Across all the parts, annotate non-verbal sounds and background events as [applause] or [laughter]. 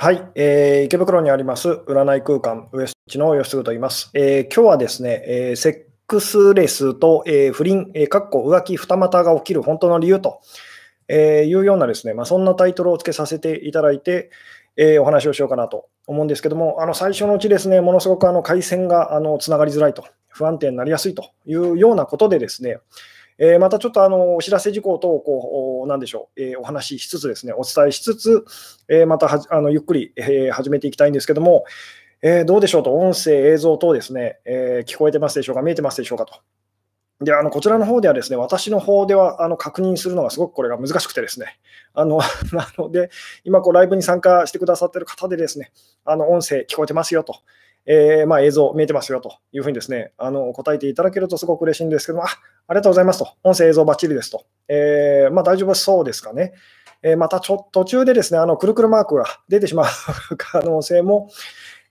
はい、えー、池袋にあります占い空間ウエストの吉嗣と言います。えー、今日はですね、えー、セックスレスと、えー、不倫、えー、かっこ浮気二股が起きる本当の理由と、えー、いうようなですね、まあ、そんなタイトルをつけさせていただいて、えー、お話をしようかなと思うんですけども、あの最初のうちですね、ものすごくあの回線があのつながりづらいと、不安定になりやすいというようなことでですね、えー、またちょっとあのお知らせ事項等をこう、なんでしょう、えー、お話ししつつですね、お伝えしつつ、えー、またあのゆっくり、え始めていきたいんですけども、えどうでしょうと、音声、映像等ですね、え聞こえてますでしょうか、見えてますでしょうかと。で、あの、こちらの方ではですね、私の方では、あの、確認するのがすごくこれが難しくてですね、あの、[laughs] なので、今、こう、ライブに参加してくださってる方でですね、あの、音声聞こえてますよと、えー、まあ、映像見えてますよというふうにですね、あの答えていただけるとすごく嬉しいんですけども、あありがとうございますと、音声、映像ばっちりですと、えー、まあ、大丈夫そうですかね。えー、またちょ途中でですね、あのくるくるマークが出てしまう [laughs] 可能性も、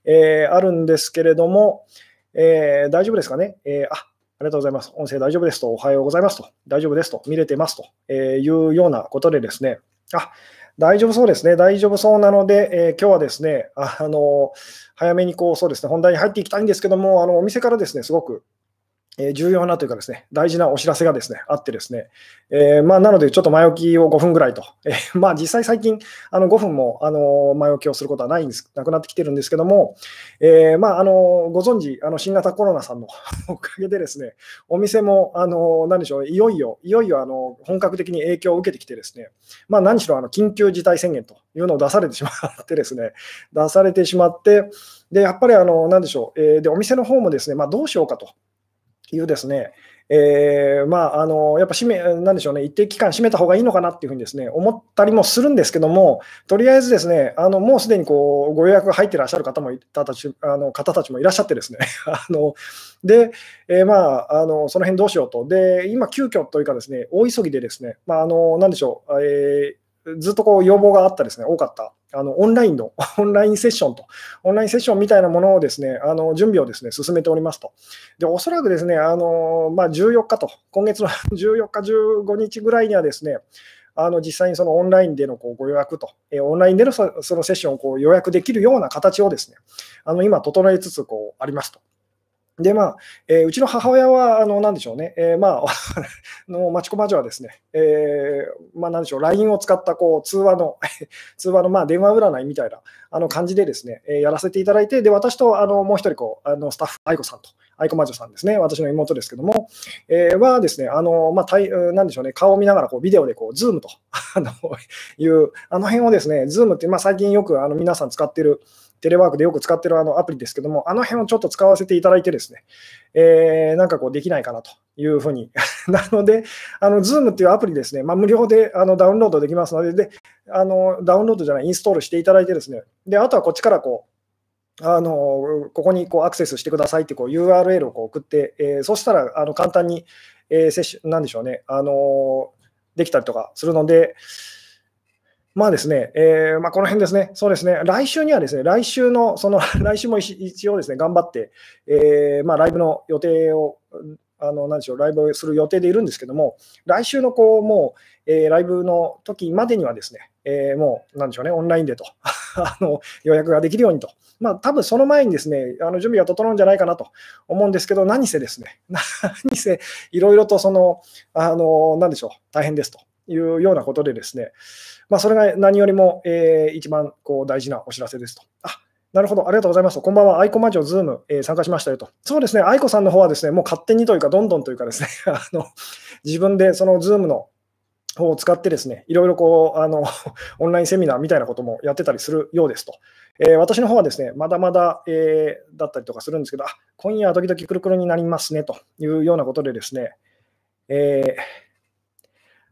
え、あるんですけれども、え、大丈夫ですかね。え、あありがとうございます。音声大丈夫ですと、おはようございますと、大丈夫ですと、見れてますと。えいうようなことでですね、あ大丈夫そうですね、大丈夫そうなので、えー、今日はですね、あの早めにこうそうですね本題に入っていきたいんですけども、あのお店からですねすごくえ重要なというかですね、大事なお知らせがですね、あってですね、えー、まあ、なのでちょっと前置きを5分ぐらいと、えー、[laughs] まあ、実際最近、あの5分もあの前置きをすることはないんです、なくなってきてるんですけども、えー、まあ、あのご存知、あの新型コロナさんの [laughs] おかげでですね、お店も、あの何でしょう、いよいよ、いよいよあの本格的に影響を受けてきてですね、まあ、何しろあの緊急事態宣言というのを出されてしまってですね、出されてしまって、で、やっぱりあの、何でしょう、えー、で、お店の方もですね、まあ、どうしようかと。いうですね、えー、まあ、あのやっぱ閉め、なんでしょうね、一定期間閉めた方がいいのかなっていうふうにですね、思ったりもするんですけども、とりあえずですね、あのもうすでにこうご予約が入ってらっしゃる方もいたたちあの方たちもいらっしゃってですね、[laughs] あので、えー、まあ、あのその辺どうしようと。で、今、急遽というかですね、大急ぎでですね、まあ、あのなんでしょう、えーずっとこう要望があったですね、多かった、あのオンラインの、[laughs] オンラインセッションと、オンラインセッションみたいなものをですね、あの準備をですね、進めておりますと。で、おそらくですね、あのまあ、14日と、今月の [laughs] 14日、15日ぐらいにはですね、あの実際にそのオンラインでのこうご予約と、えオンラインでのそのセッションをこう予約できるような形をですね、あの今、整えつつこうありますと。で、まあ、えー、うちの母親は、あの、なんでしょうね、えー、まあ、[laughs] の、町子魔女はですね、えー、まあ、なんでしょう、LINE を使った、こう、通話の、[laughs] 通話の、まあ、電話占いみたいな、あの、感じでですね、えー、やらせていただいて、で、私と、あの、もう一人、こう、あの、スタッフ、愛子さんと、愛子魔女さんですね、私の妹ですけども、えー、はですね、あの、まあ、たいなんでしょうね、顔を見ながら、こう、ビデオで、こう、ズームと、[laughs] あの、いう、あの辺をですね、ズームって、まあ、最近よく、あの、皆さん使ってる、テレワークでよく使ってるあのアプリですけども、あの辺をちょっと使わせていただいてですね、えー、なんかこうできないかなというふうに。[laughs] なので、あの Zoom っていうアプリですね、まあ、無料であのダウンロードできますのでであの、ダウンロードじゃない、インストールしていただいてですね、であとはこっちからこう、あのここにこうアクセスしてくださいってこう URL をこう送って、えー、そしたらあの簡単に、えー、接種なんでしょうね、あのできたりとかするので、まあですね、えー、まあ、この辺ですね、そうですね、来週にはですね、来週の、その [laughs] 来週も一応ですね、頑張って、えー、まあ、ライブの予定を、あの何でしょう、ライブする予定でいるんですけども、来週のこう、もう、えー、ライブの時までにはですね、えもう、なんでしょうね、オンラインでと [laughs] あの予約ができるようにと。まあ、多分その前にですね、あの準備が整うんじゃないかなと思うんですけど、何せですね、[laughs] 何せいろいろとその、あの、なんでしょう、大変ですと。いうようなことでですね、まあ、それが何よりも、えー、一番こう大事なお知らせですと。あなるほど、ありがとうございます。こんばんは、アイコマジョズーム、えー、参加しましたよと。そうですね、愛子さんの方はですね、もう勝手にというか、どんどんというかですね、[laughs] あの自分でそのズームの方を使ってですね、いろいろこう、あの、[laughs] オンラインセミナーみたいなこともやってたりするようですと。えー、私の方はですね、まだまだ、えー、だったりとかするんですけど、あ今夜は時々くるくるになりますねというようなことでですね、えー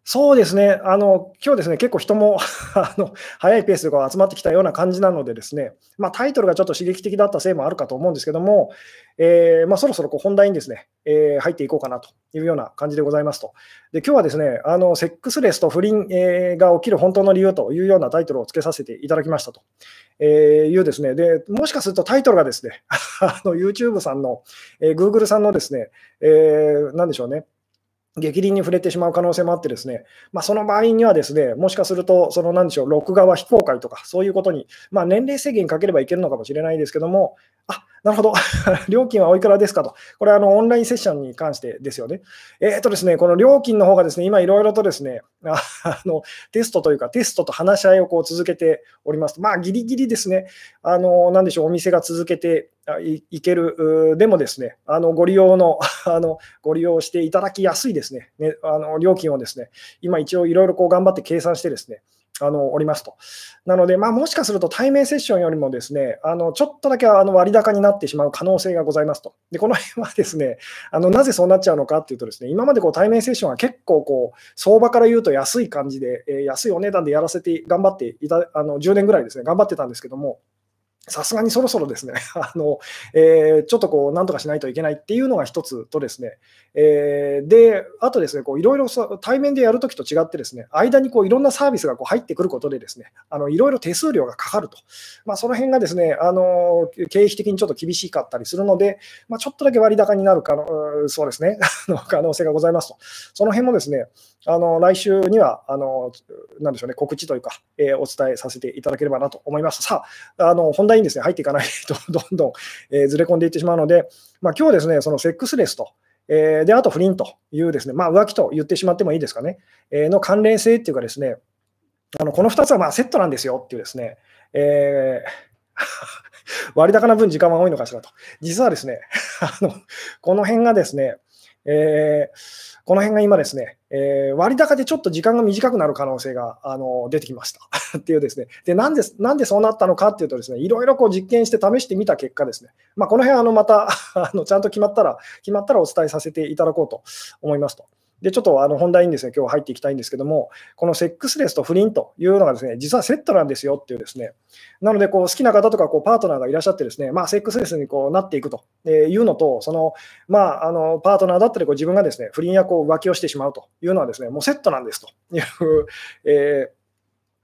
そうですね、あの今日ですね、結構人も [laughs] あの早いペースで集まってきたような感じなので、ですね、まあ、タイトルがちょっと刺激的だったせいもあるかと思うんですけども、えー、まあ、そろそろこう本題にですね、えー、入っていこうかなというような感じでございますと。で今日はですね、あのセックスレスと不倫、えー、が起きる本当の理由というようなタイトルをつけさせていただきましたと、えいうですね、でもしかするとタイトルがですね、[laughs] あの YouTube さんの、え Google さんのですね、えー、なんでしょうね、激鱗に触れてしまう可能性もあってですね、まあ、その場合にはですね、もしかすると、そのなんでしょう、録画は非公開とか、そういうことに、まあ、年齢制限かければいけるのかもしれないですけども、あなるほど、[laughs] 料金はおいくらですかと、これはあのオンラインセッションに関してですよね。えっ、ー、とですね、この料金の方がですね、今いろいろとですね、あ [laughs] のテストというか、テストと話し合いをこう続けております。まあ、ギリギリですね、あのなんでしょう、お店が続けていける、でもですね、あのご利用の [laughs] あの、ご利用していただきやすいですね、ねあの料金をですね、今一応いろいろ頑張って計算してですね、あのおりますと。なので、まあ、もしかすると対面セッションよりもですね、あのちょっとだけあの割高になってしまう可能性がございますと。で、この辺はですね、あのなぜそうなっちゃうのかっていうとですね、今までこう対面セッションは結構こう相場から言うと安い感じで、えー、安いお値段でやらせて頑張っていた、あの10年ぐらいですね、頑張ってたんですけども、さすがにそろそろですね、[laughs] あのえー、ちょっとこう、なんとかしないといけないっていうのが一つとですね、えー、で、あとですね、いろいろ対面でやるときと違ってですね、間にこういろんなサービスがこう入ってくることでですね、いろいろ手数料がかかると。まあ、その辺がですね、あの経費的にちょっと厳しかったりするので、まあ、ちょっとだけ割高になるかの、そうですね、[laughs] 可能性がございますと。その辺もですね、あの来週には、あのなんでしょうね、告知というか、えー、お伝えさせていただければなと思います。さあ、あの本題にですね入っていかないと、[laughs] どんどん、えー、ずれ込んでいってしまうので、まあ、今日ですね、そのセックスレスと、えー、で、あと不倫というですね、まあ、浮気と言ってしまってもいいですかね、えー、の関連性っていうかですね、あのこの2つはまセットなんですよっていうですね、えー [laughs] 割高な分時間は多いのかしらと。実はですね、[laughs] あのこの辺がですね、えーこの辺が今ですね、えー、割高でちょっと時間が短くなる可能性があの出てきました [laughs] っていうですね。で、なんで、なんでそうなったのかっていうとですね、いろいろこう実験して試してみた結果ですね、まあ、この辺あのまた [laughs] あのちゃんと決まったら、決まったらお伝えさせていただこうと思いますと。で、ちょっとあの本題にですね、今日入っていきたいんですけども、このセックスレスと不倫というのがですね、実はセットなんですよっていうですね、なので、こう好きな方とかこうパートナーがいらっしゃってですね、まあ、セックスレスにこうなっていくと。いうのと、その、まあ、あのパートナーだったりこう自分がですね、不倫やこう浮気をしてしまうというのはですね、もうセットなんですと。いう、え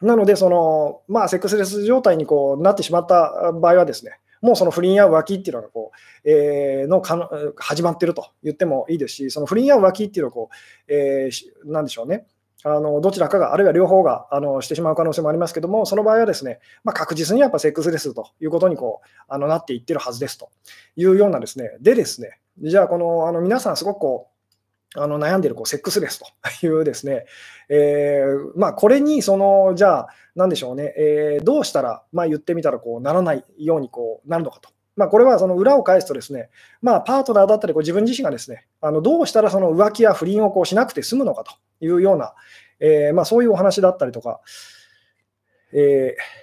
ー、なので、その、まあ、セックスレス状態にこうなってしまった場合はですね、もうその不倫や浮気っていうのがこう、えー、のか始まってると言ってもいいですし、その不倫や浮気っていうのをこう、えー、なんでしょうね、あのどちらかが、あるいは両方があのしてしまう可能性もありますけども、その場合はですね、まあ、確実にやっぱセックスレスということにこうあのなっていってるはずですというようなですね、でですね、じゃあこのあの皆さんすごくこうあの悩んでるこうセックスレスというですね、えー、まあ、これにその、じゃあ、なんでしょうね、えー、どうしたら、まあ、言ってみたらこうならないようにこうなるのかと。まあ、これはその裏を返すとですね、まあ、パートナーだったりこう自分自身がですね、あのどうしたらその浮気や不倫をこうしなくて済むのかというような、えー、まあ、そういうお話だったりとか、えー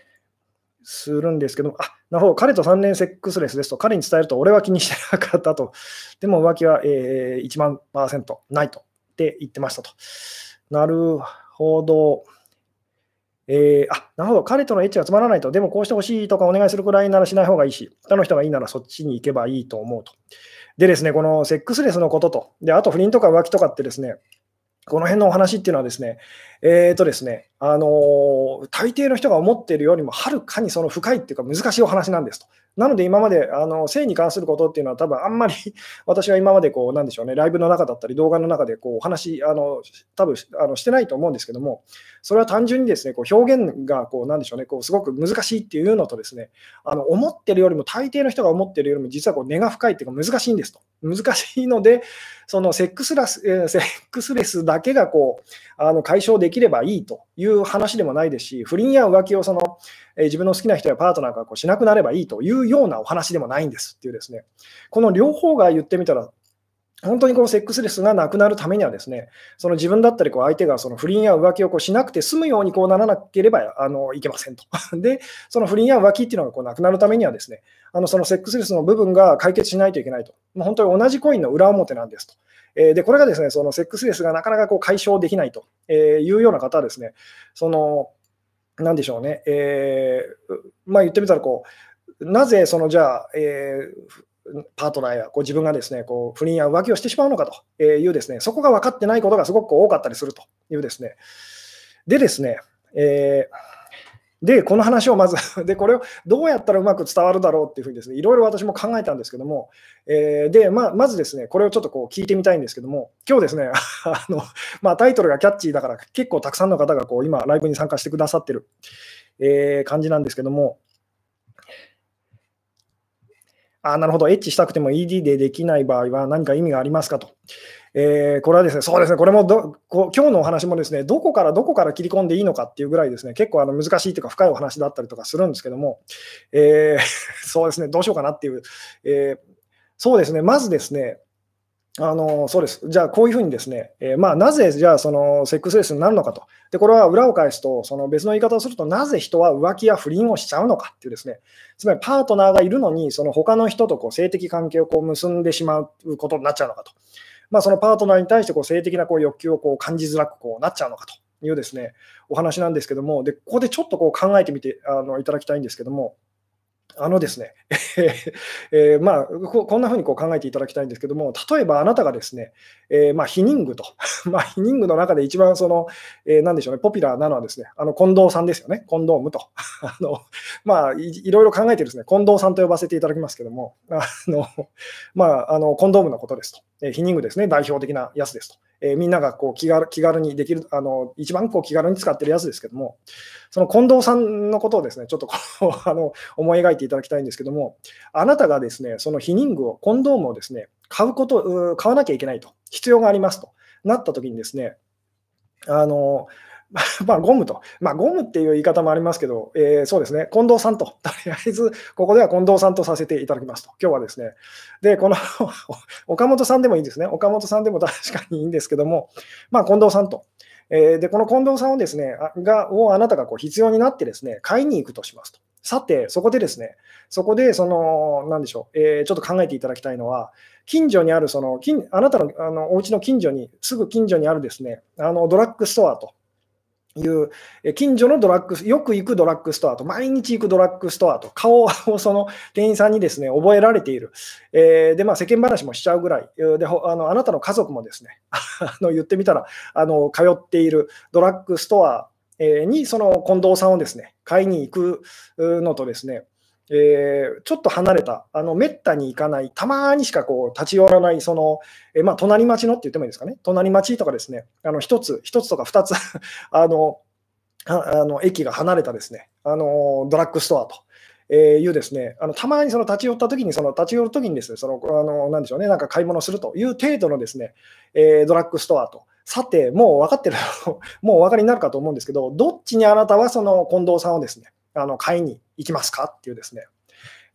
するんですけど、あなるほど、彼と3年セックスレスですと、彼に伝えると、俺は気にしてなかったと、でも浮気は、えー、1万パーセントないとって言ってましたと。なるほど。えー、あなるほど、彼とのエッチがつまらないと、でもこうしてほしいとかお願いするくらいならしない方がいいし、他の人がいいならそっちに行けばいいと思うと。でですね、このセックスレスのことと、であと不倫とか浮気とかってですね、この辺のお話っていうのはですね、えーとですね、あのー、大抵の人が思っているよりもはるかにその深いっていうか難しいお話なんですと。なので今まであの性に関することっていうのは多分あんまり [laughs] 私は今までこうなんでしょうね、ライブの中だったり動画の中でこうお話、あの多分あのしてないと思うんですけども、それは単純にですね、こう表現がこうなんでしょうね、こうすごく難しいっていうのとですね、あの思ってるよりも大抵の人が思ってるよりも実はこう根が深いっていうか難しいんですと。難しいので、そのセックスラス、えー、セックスレスだけがこうあの解消でできればいいという話でもないですし、不倫や浮気をその、えー、自分の好きな人やパートナーがこうしなくなればいいというようなお話でもないんですっていうですね、この両方が言ってみたら、本当にこのセックスレスがなくなるためにはですね、その自分だったりこう相手がその不倫や浮気をこうしなくて済むようにこうならなければあのいけませんと。[laughs] で、その不倫や浮気っていうのがこうなくなるためにはですね、あのそのセックスレスの部分が解決しないといけないと。もう本当に同じコインの裏表なんですと。えで、これがですね、そのセックスレスがなかなかこう解消できないというような方はですね、その、なんでしょうね、えー、まあ言ってみたらこう、なぜそのじゃあ、えーパートナーやこう自分がですねこう不倫や浮気をしてしまうのかというですねそこが分かってないことがすごく多かったりするというですね。でですね、えーで、この話をまず [laughs] で、これをどうやったらうまく伝わるだろうっていうふうにですね、いろいろ私も考えたんですけども、えー、で、まあ、まずですね、これをちょっとこう聞いてみたいんですけども、今日ですね、[laughs] あのまあ、タイトルがキャッチーだから、結構たくさんの方がこう今、ライブに参加してくださってる、えー、感じなんですけども、あなるほど、エッチしたくても ED でできない場合は何か意味がありますかと。えー、これはですね、そうですね、これもどこ今日のお話もですね、どこからどこから切り込んでいいのかっていうぐらいですね、結構あの難しいというか深いお話だったりとかするんですけども、えー、[laughs] そうですね、どうしようかなっていう、えー、そうですね、まずですね、あのそうです。じゃあ、こういうふうにですね、えー、まあ、なぜじゃあ、そのセックスレスになるのかと。で、これは裏を返すと、その別の言い方をすると、なぜ人は浮気や不倫をしちゃうのかっていうですね、つまりパートナーがいるのに、その他の人とこう性的関係をこう結んでしまうことになっちゃうのかと。まあ、そのパートナーに対してこう性的なこう欲求をこう感じづらくこうなっちゃうのかというですね、お話なんですけども、でここでちょっとこう考えてみてあのいただきたいんですけども、あのですね、[laughs] えー、まあ、こんなふうにこう考えていただきたいんですけども、例えばあなたがですね、えー、まあ、ヒニングと、[laughs] まあ、ヒニングの中で一番その、えー、なんでしょうね、ポピュラーなのはですね、あの近藤さんですよね、コンドームと。[laughs] あのまあい、いろいろ考えてですね、近藤さんと呼ばせていただきますけども、あのまあ、あのコンドームのことですと、えー、ヒニングですね、代表的なやつですと。えー、みんながこう気軽気軽にできる、あの一番こう気軽に使ってるやつですけども、その近藤さんのことをですね、ちょっと [laughs] あの思い描いていただきたいんですけども、あなたがですね、その避妊具を、コンドームをですね、買うこと、買わなきゃいけないと、必要がありますとなった時にですね、あの、[laughs] まあ、ゴムと、まあ、ゴムっていう言い方もありますけど、えー、そうですね、近藤さんと、[laughs] とりあえず、ここでは近藤さんとさせていただきますと、今日はですね、で、この [laughs] 岡本さんでもいいんですね、岡本さんでも確かにいいんですけども、まあ、近藤さんと、えー、で、この近藤さんをですね、がをあなたがこう必要になってですね、買いに行くとしますと。さて、そこでですね、そこで、その、なんでしょう、えー、ちょっと考えていただきたいのは、近所にある、その、近あなたのあのお家の近所に、すぐ近所にあるですね、あのドラッグストアと、いう近所のドラッグ、よく行くドラッグストアと、毎日行くドラッグストアと、顔をその店員さんにですね覚えられている、えー、でまあ、世間話もしちゃうぐらい、であのあなたの家族もですね [laughs] あの言ってみたらあの、通っているドラッグストアにその近藤さんをですね買いに行くのとですね、えー、ちょっと離れた、あのめったに行かない、たまにしかこう立ち寄らない、そのえー、まあ、隣町のって言ってもいいですかね、隣町とかですね、あの1つ、1つとか2つ [laughs] あのあの駅が離れたですねあのドラッグストアと。え、いうですね、あのたまにその立ち寄ったときに、その立ち寄るときにですね、そのあのなんでしょうね、なんか買い物するという程度のですね、えー、ドラッグストアと。さて、もう分かってる、[laughs] もうお分かりになるかと思うんですけど、どっちにあなたはその近藤さんをですね、あの買いに行きますかっていうですね、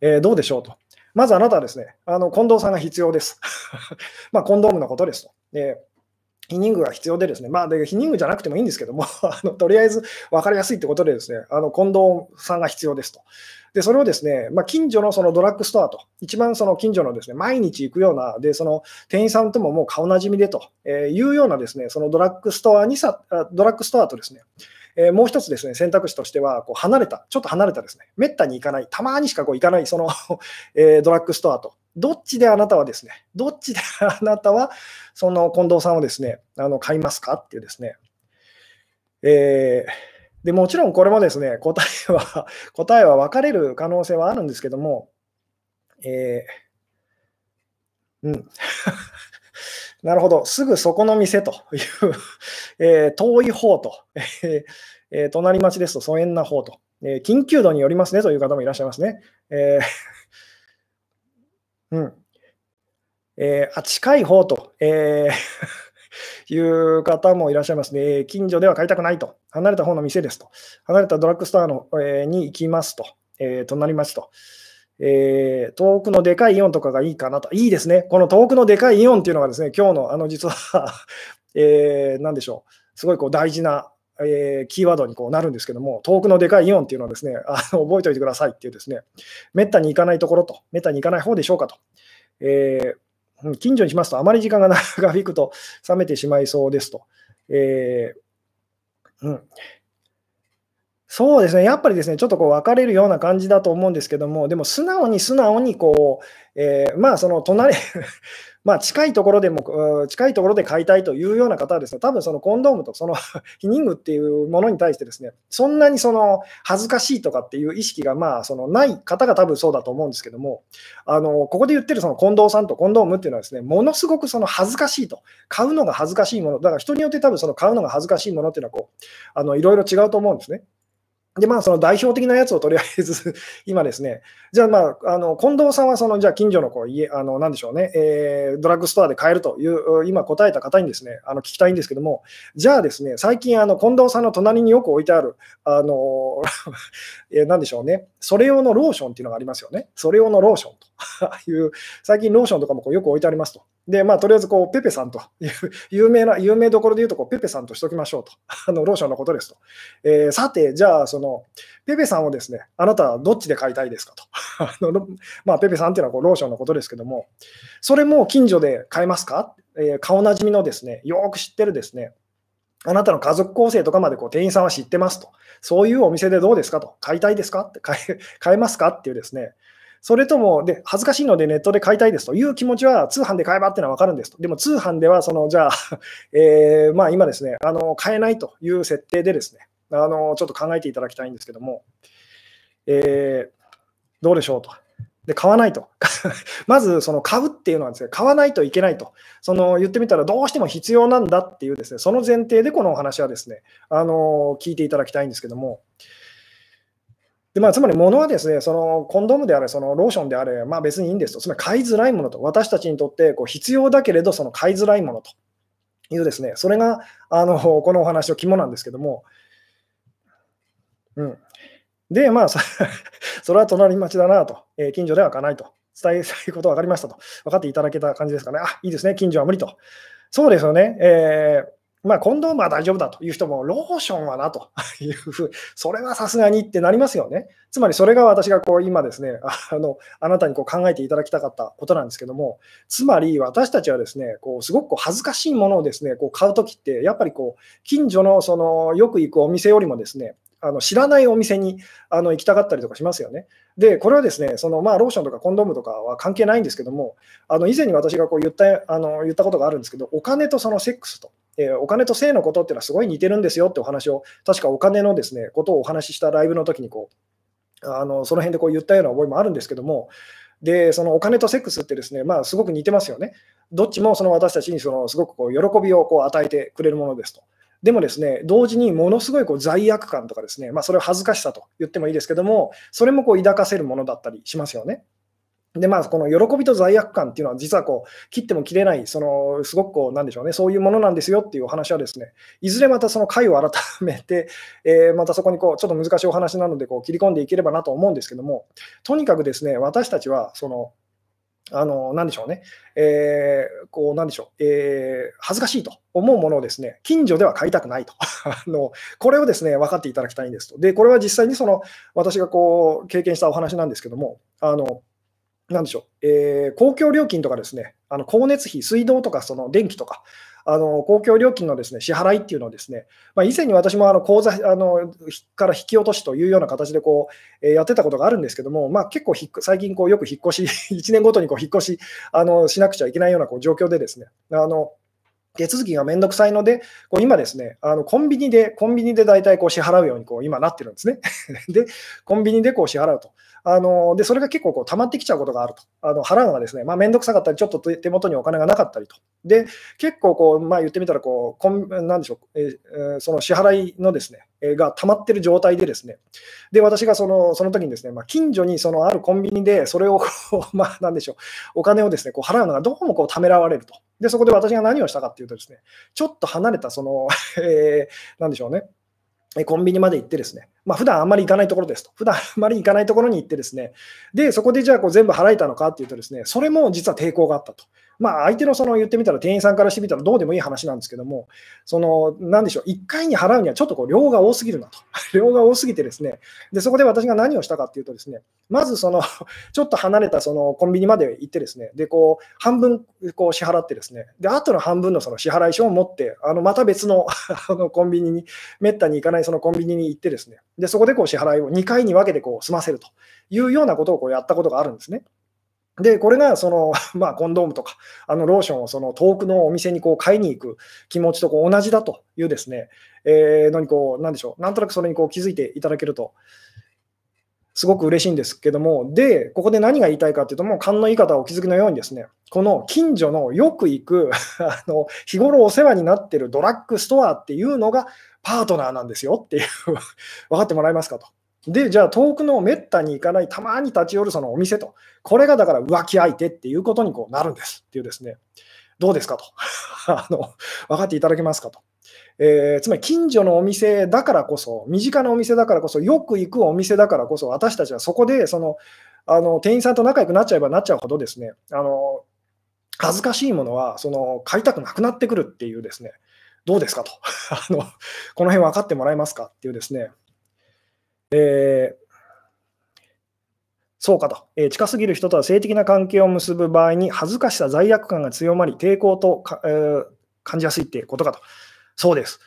えー、どうでしょうと。まずあなたはですね、あの近藤さんが必要です。[laughs] まあ、コンドームのことですと。でヒニングが必要でですね、まあ、でヒニングじゃなくてもいいんですけども、[laughs] あのとりあえず分かりやすいってことでですね、あの近藤さんが必要ですと。で、それをですね、まあ、近所のそのドラッグストアと、一番その近所のですね、毎日行くような、で、その店員さんとももう顔なじみでとえいうようなですね、そのドラッグストアにさ、ドラッグストアとですね、えー、もう一つですね、選択肢としては、こう離れた、ちょっと離れたですね、めったに行かない、たまにしかこう行かない、その [laughs] えー、ドラッグストアと、どっちであなたはですね、どっちであなたは、その近藤さんをですね、あの買いますかっていうですね、えーでもちろんこれもですね、答えは、[laughs] 答えは分かれる可能性はあるんですけども、えー、うん。なるほど、すぐそこの店という [laughs] えー、遠い方と、えー、隣町ですと疎遠な方と、えー、緊急度によりますねという方もいらっしゃいますね。えー [laughs] うんえー、あ近い方と、えー、[laughs] いう方もいらっしゃいますね。近所では買いたくないと。離れた方の店ですと。離れたドラッグストアの、えー、に行きますと。えー、隣町と。えー、遠くのでかいイオンとかがいいかなと。いいですね。この遠くのでかいイオンっていうのがですね、今日のあの実は [laughs] えー、なんでしょう。すごいこう大事な、えー、キーワードにこうなるんですけども、遠くのでかいイオンっていうのはですね、[laughs] あの覚えておいてくださいっていうですね、めったに行かないところと、めったに行かない方でしょうかと。えー、近所にしますと、あまり時間が長引くと冷めてしまいそうですと。えーうん、そうですね、やっぱりですね、ちょっとこう分かれるような感じだと思うんですけども、でも素直に素直にこう、えー、まあその隣 [laughs] まあ、近いところでも、近いところで買いたいというような方はですね、多分そのコンドームとその [laughs] 避妊具っていうものに対してですね、そんなにその恥ずかしいとかっていう意識がまあそのない方が多分そうだと思うんですけども、あのここで言ってるその近藤さんとコンドームっていうのはですね、ものすごくその恥ずかしいと、買うのが恥ずかしいもの、だから人によって多分その買うのが恥ずかしいものっていうのはこう、あのいろいろ違うと思うんですね。で、まあ、その代表的なやつをとりあえず [laughs] 今ですね、じゃあ、まあ、あの近藤さんは、そのじゃあ、近所のこう家、あのなんでしょうね、えー、ドラッグストアで買えるという、今答えた方にですね、あの聞きたいんですけども、じゃあですね、最近、あの近藤さんの隣によく置いてある、あの [laughs] えー、なんでしょうね、それ用のローションっていうのがありますよね。それ用のローションと。[laughs] いう、最近ローションとかもこうよく置いてありますと。で、まあ、とりあえず、こう、ペペさんという、[laughs] 有名な、有名どころで言うと、こう、ペペさんとしときましょうと。[laughs] あの、ローションのことですと。えー、さて、じゃあ、その、ペペさんをですね、あなたはどっちで買いたいですかと。[laughs] あのまあ、ペペさんっていうのはこうローションのことですけども、それも近所で買えますか、えー、顔なじみのですね、よく知ってるですね、あなたの家族構成とかまでこう店員さんは知ってますと。そういうお店でどうですかと。買いたいですかって買え買えますかっていうですね、それとも、で、恥ずかしいのでネットで買いたいですという気持ちは通販で買えばっていうのは分かるんですと。でも通販では、その、じゃあ、[laughs] えー、まあ今ですね、あの、買えないという設定でですね、あの、ちょっと考えていただきたいんですけども、えー、どうでしょうと。で、買わないと。[laughs] まず、その買うっていうのはですね、買わないといけないと。その言ってみたらどうしても必要なんだっていうですね、その前提でこのお話はですね、あの、聞いていただきたいんですけども、でまあ、つまり物はですね、そのコンドームであれ、そのローションであれ、まあ、別にいいんですと、つまり買いづらいものと、私たちにとってこう必要だけれど、その買いづらいものと。いうですね、それがあのこのお話の肝なんですけども、うん、で、まあ、[laughs] それは隣町だなと、えー、近所では開かないと、伝え [laughs] たいこと分かりましたと、分かっていただけた感じですかね、あいいですね、近所は無理と。そうですよね、えーまあ、コンドームは大丈夫だという人も、ローションはなというふう、[laughs] それはさすがにってなりますよね。つまりそれが私がこう今ですね、あのあなたにこう考えていただきたかったことなんですけども、つまり私たちはですね、こうすごくこう恥ずかしいものをですね、こう買うときって、やっぱりこう近所のそのよく行くお店よりもですね、あの知らないお店にあの行きたかったりとかしますよね。で、これはですね、そのまあローションとかコンドームとかは関係ないんですけども、あの以前に私がこう言ったあの言ったことがあるんですけど、お金とそのセックスと。えー、お金と性のことっていうのはすごい似てるんですよってお話を、確かお金のですね、ことをお話ししたライブの時にこう、あのその辺でこう言ったような覚えもあるんですけども、で、そのお金とセックスってですね、まあ、すごく似てますよね。どっちもその私たちにそのすごくこう喜びをこう与えてくれるものですと。でもですね、同時にものすごいこう罪悪感とかですね、まあ、それを恥ずかしさと言ってもいいですけども、それもこう抱かせるものだったりしますよね。で、まあ、この喜びと罪悪感っていうのは、実はこう切っても切れない、そのすごくこう、なんでしょうね、そういうものなんですよっていうお話はですね、いずれまたその回を改めて、えー、またそこにこうちょっと難しいお話なのでこう切り込んでいければなと思うんですけども、とにかくですね、私たちは、その、あの、なんでしょうね、えー、こう、なんでしょう、えー、恥ずかしいと思うものをですね、近所では買いたくないと。[laughs] あの、これをですね、分かっていただきたいんですと。で、これは実際にその、私がこう、経験したお話なんですけども、あの、なんでしょう、えー、公共料金とかですね、あの光熱費、水道とかその電気とか、あの公共料金のですね支払いっていうのをですね、まあ、以前に私もあの口座あのから引き落としというような形でこう、えー、やってたことがあるんですけども、まあ、結構最近こうよく引っ越し、[laughs] 1年ごとにこう引っ越しあのしなくちゃいけないようなこう状況でですね、あの手続きがめんどくさいので、こう今ですね、あのコンビニで、コンビニで大体こう支払うようにこう今なってるんですね。[laughs] で、コンビニでこう支払うと。あのでそれが結構こう溜まってきちゃうことがあると。あの払うのがですね、まあ、めんどくさかったり、ちょっと手元にお金がなかったりと。で、結構こう、まあ、言ってみたらこうコン、なんでしょう、えー、その支払いのですね、が溜まってる状態でですね、で、私がそのその時にですね、まあ、近所にそのあるコンビニで、それを、[laughs] まあ、なんでしょう、お金をですね、こう払うのがどうもこうためらわれると。で、そこで私が何をしたかっていうとですね、ちょっと離れたその、[laughs] えー、なんでしょうね、コンビニまで行ってですね、まあ普段あんまり行かないところですと。普段あんまり行かないところに行ってですね、で、そこでじゃあこう全部払えたのかっていうとですね、それも実は抵抗があったと。まあ、相手のその言ってみたら、店員さんからしてみたらどうでもいい話なんですけども、その、なんでしょう、1回に払うにはちょっとこう量が多すぎるなと。[laughs] 量が多すぎてですね、で、そこで私が何をしたかっていうとですね、まずその、[laughs] ちょっと離れたそのコンビニまで行ってですね、で、こう、半分こう支払ってですね、で、あとの半分のその支払い書を持って、あの、また別の [laughs] あのコンビニに、めったに行かないそのコンビニに行ってですね、で、そこでこう支払いを2回に分けてこう済ませるというようなことをこうやったことがあるんですね。で、これがその、[laughs] まあ、コンドームとか、あのローションをその遠くのお店にこう買いに行く気持ちとこう同じだというですね、えー、のにこう、なんでしょう、なんとなくそれにこう気づいていただけると、すごく嬉しいんですけども、で、ここで何が言いたいかというと、もう勘のいい方はお気づきのようにですね、この近所のよく行く [laughs] あの、日頃お世話になっているドラッグストアっていうのがパートナーなんですよっていう [laughs] 分かってもらえますかと。で、じゃあ遠くのめったに行かない、たまに立ち寄るそのお店と、これがだから浮気相手っていうことにこうなるんですっていうですね、どうですかと [laughs] あの、分かっていただけますかと。えー、つまり近所のお店だからこそ、身近なお店だからこそ、よく行くお店だからこそ、私たちはそこでそのあの店員さんと仲良くなっちゃえばなっちゃうほどですね、あの恥ずかしいものはその買いたくなくなってくるっていうですね、どうですか？と [laughs] あの、この辺分かってもらえますか？っていうですね、えーそうかと、えー、近すぎる人とは性的な関係を結ぶ場合に恥ずかしさ、罪悪感が強まり、抵抗とえー、感じやすいってことかと。そうです。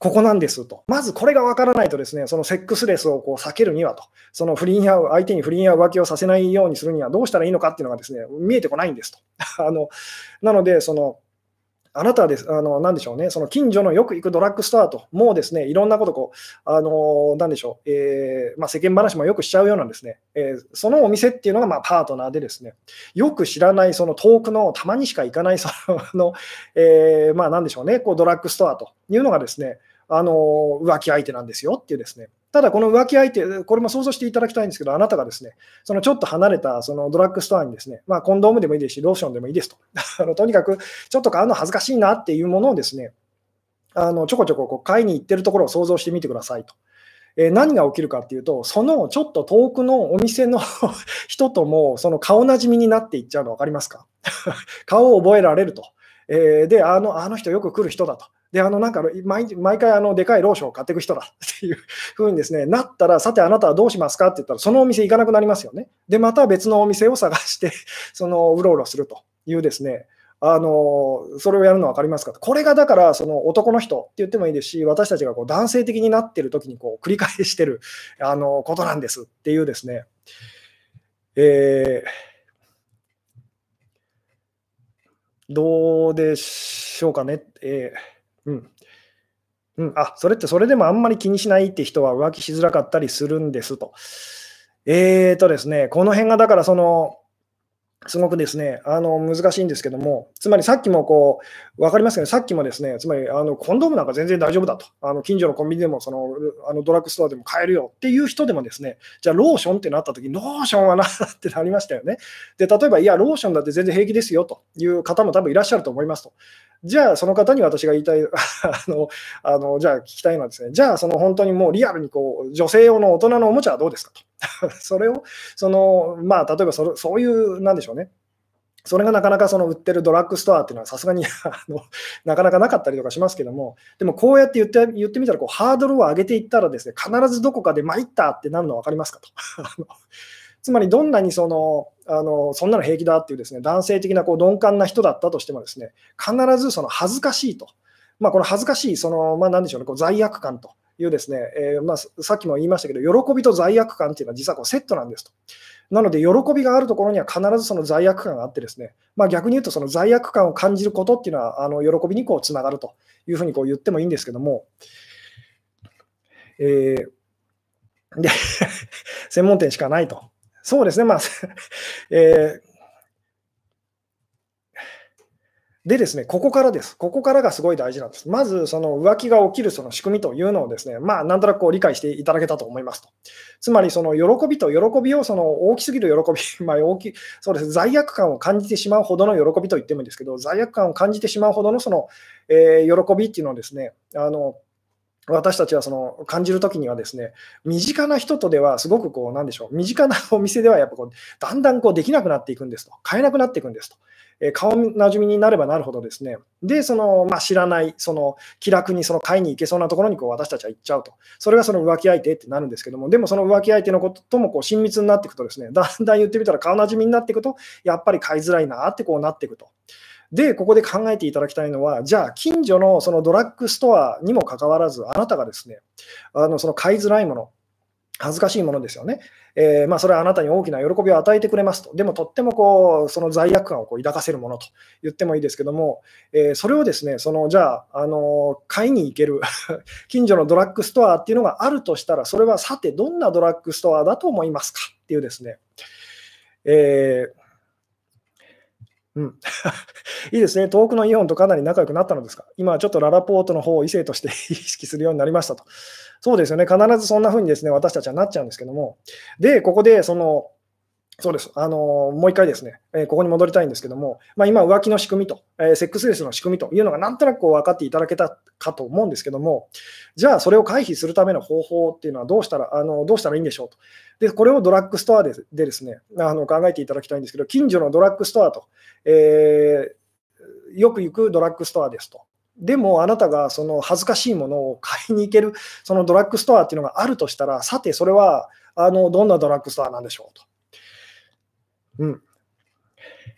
ここなんですと。まずこれが分からないとですね、そのセックスレスをこう避けるにはと、その不倫や相手に不倫や浮気をさせないようにするにはどうしたらいいのかっていうのがですね、見えてこないんですと。[laughs] あのなので、そのあなたはです、あの、なんでしょうね、その近所のよく行くドラッグストアと、もうですね、いろんなことこう、あの、なんでしょう、えー、まあ、世間話もよくしちゃうようなんですね、えー、そのお店っていうのが、まあ、パートナーでですね、よく知らない、その遠くの、たまにしか行かない、その、えー、まあ、なんでしょうね、こう、ドラッグストアというのがですね、あの、浮気相手なんですよっていうですね、ただ、この浮気相手、これも想像していただきたいんですけど、あなたがですね、そのちょっと離れたそのドラッグストアにですね、まあ、コンドームでもいいですし、ローションでもいいですと。[laughs] あのとにかく、ちょっと買うの恥ずかしいなっていうものをですね、あのちょこちょここう買いに行ってるところを想像してみてくださいと。えー、何が起きるかっていうと、そのちょっと遠くのお店の [laughs] 人とも、その顔なじみになっていっちゃうの分かりますか？[laughs] 顔を覚えられると。えー、であの、あの人よく来る人だと。で、あの、なんか毎、毎回、あの、でかいローションを買っていく人だ。[laughs] っていうふうにですね、なったら、さてあなたはどうしますか？って言ったら、そのお店行かなくなりますよね。で、また別のお店を探して [laughs] その、うろうろするというですね、あの、それをやるの分かりますか？これがだから、その男の人って言ってもいいですし、私たちがこう男性的になってる時にこう繰り返してる [laughs] あのことなんです。っていうですね、えー、どうでしょうかね？えーうん。うん、あ、それってそれでもあんまり気にしないって人は浮気しづらかったりするんですと。えーとですね、この辺がだからその、すごくですね、あの難しいんですけども、つまりさっきもこう、分かりますけど、さっきもですね、つまりあのコンドームなんか全然大丈夫だと、あの近所のコンビニでもそのあのドラッグストアでも買えるよっていう人でもですね、じゃあローションってなった時、ローションはなってなりましたよね。で、例えば、いや、ローションだって全然平気ですよという方も多分いらっしゃると思いますと。じゃあ、その方に私が言いたい、[laughs] あの、あのじゃあ聞きたいのはですね、じゃあ、その本当にもうリアルにこう女性用の大人のおもちゃはどうですかと。[laughs] それを、その、まあ、例えばそそういう、なんでしょうね、それがなかなかその売ってるドラッグストアっていうのはさすがに [laughs] あのなかなかなかったりとかしますけども、でもこうやって言って言ってみたらこうハードルを上げていったらですね、必ずどこかで参ったってなるの分かりますかと。つまりどんなにそのあのそんなの平気だっていうですね男性的なこう鈍感な人だったとしてもですね必ずその恥ずかしいと、まあ、この恥ずかしいその、まあ、でしょうねこう罪悪感というですね、えー、まあ、さっきも言いましたけど喜びと罪悪感っていうのは実はこうセットなんですと。なので、喜びがあるところには必ずその罪悪感があってですね、まあ、逆に言うと、その罪悪感を感じることっていうのは、あの喜びにこうつながるというふうにこう言ってもいいんですけども、えー、で [laughs] 専門店しかないと。そうですね、まあ [laughs] えーでですね、ここからです。ここからがすごい大事なんです。まず、その浮気が起きるその仕組みというのをですね、まあ、なんとなくこう理解していただけたと思いますと。つまり、その喜びと喜びを、その大きすぎる喜び、[laughs] まあ、大きそうです、罪悪感を感じてしまうほどの喜びと言ってもいいんですけど、罪悪感を感じてしまうほどのその、えー、喜びっていうのをですね、あの私たちはその感じるときにはですね、身近な人とではすごくこう、なんでしょう、身近なお店ではやっぱこう、だんだんこうできなくなっていくんですと、買えなくなっていくんですと。え顔なじみになればなるほどですね、で、その、まあ、知らない、その、気楽にその買いに行けそうなところにこう私たちは行っちゃうと。それがその浮気相手ってなるんですけども、でもその浮気相手のことともこう親密になっていくとですね、だんだん言ってみたら顔なじみになっていくと、やっぱり買いづらいなってこうなっていくと。で、ここで考えていただきたいのは、じゃあ、近所のそのドラッグストアにもかかわらず、あなたがですね、あのその買いづらいもの、恥ずかしいものですよね。えー、まあ、それはあなたに大きな喜びを与えてくれますと。でもとってもこうその罪悪感をこう抱かせるものと言ってもいいですけども、えー、それをですね、そのじゃあ、あの買いに行ける [laughs] 近所のドラッグストアっていうのがあるとしたら、それはさてどんなドラッグストアだと思いますか？っていうですね、えーうん、[laughs] いいですね。遠くのイオンとかなり仲良くなったのですか？今はちょっとララポートの方を異性として [laughs] 意識するようになりましたと。そうですよね。必ずそんな風にですね、私たちはなっちゃうんですけども。で、ここで、その、そうです。あのもう一回ですね、えー、ここに戻りたいんですけども、まあ、今、浮気の仕組みと、えー、セックスレスの仕組みというのがなんとなく分かっていただけたかと思うんですけども、じゃあ、それを回避するための方法っていうのはどうしたらあのどうしたらいいんでしょうと。で、これをドラッグストアででですねあの考えていただきたいんですけど、近所のドラッグストアと、えー、よく行くドラッグストアですと。でもあなたがその恥ずかしいものを買いに行けるそのドラッグストアっていうのがあるとしたら、さてそれはあのどんなドラッグストアなんでしょうと。うん。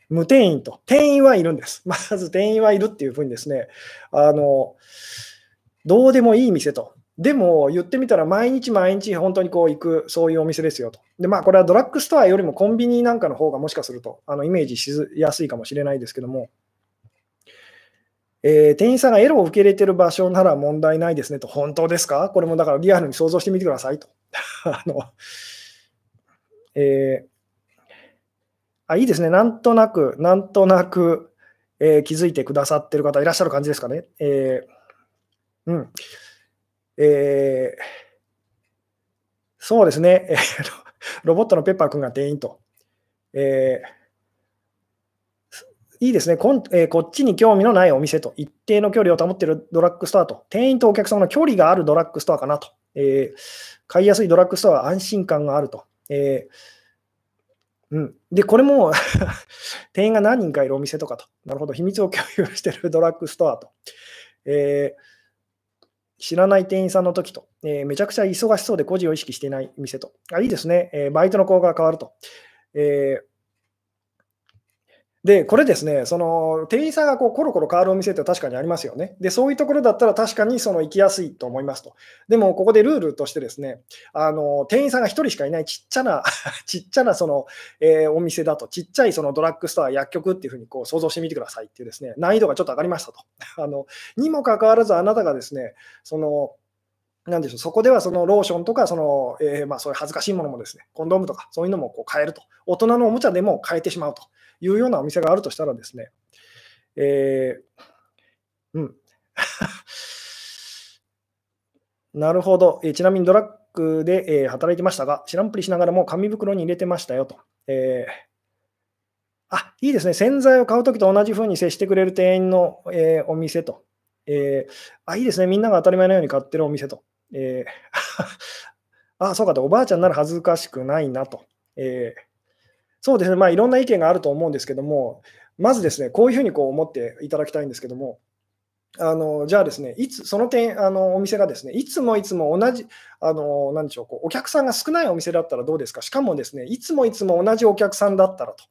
無店員と。店員はいるんです。[laughs] まず店員はいるっていうふうにですね、あの、どうでもいい店と。でも言ってみたら毎日毎日本当にこう行くそういうお店ですよと。でまあこれはドラッグストアよりもコンビニなんかの方がもしかするとあのイメージしやすいかもしれないですけども、えー、店員さんがエロを受け入れてる場所なら問題ないですねと、本当ですか？これもだからリアルに想像してみてくださいと。[laughs] あのえー、あいいですね、なんとなく、なんとなく、えー、気づいてくださってる方いらっしゃる感じですかね。えー、うん。えー、そうですね、えロボットのペッパー君が店員と。えいいですねこん、え、こっちに興味のないお店と、一定の距離を保っているドラッグストアと、店員とお客様の距離があるドラッグストアかなと、えー、買いやすいドラッグストアは安心感があると。えー、うん、で、これも [laughs] 店員が何人かいるお店とかと、なるほど、秘密を共有している [laughs] ドラッグストアと、えー、知らない店員さんの時と、えー、めちゃくちゃ忙しそうで個人を意識していない店と、あいいですね、えー、バイトの効果が変わると。えーで、これですね、その店員さんがこうコロコロ変わるお店って確かにありますよね。で、そういうところだったら確かにその行きやすいと思いますと。でも、ここでルールとしてですね、あの店員さんが1人しかいないちっちゃな [laughs] ちっちゃなその、えー、お店だと、ちっちゃいそのドラッグストア、薬局っていうふうにこう想像してみてくださいっていうですね、難易度がちょっと上がりましたと。あのにもかかわらず、あなたがですね、そのなんでしょう、そこではそのローションとか、その、えー、まあそういう恥ずかしいものもですね、コンドームとか、そういうのもこう買えると。大人のおもちゃでも買えてしまうと。いうようなお店があるとしたらですね、えー、うん。[laughs] なるほど、えー、ちなみにドラッグで、えー、働いてましたが、知らんぷりしながらも紙袋に入れてましたよと。えー、あ、いいですね。洗剤を買うときと同じふうに接してくれる店員の、えー、お店と。えー、あ、いいですね。みんなが当たり前のように買ってるお店と。えー、[laughs] あ、そうかと。おばあちゃんなら恥ずかしくないなと。えー、そうですね、まあ、いろんな意見があると思うんですけども、まずですね、こういうふうにこう思っていただきたいんですけども、あのじゃあですね、いつ、その点、あのお店がですね、いつもいつも同じ、あのなでしょうこう、お客さんが少ないお店だったらどうですか、しかもですね、いつもいつも同じお客さんだったらと、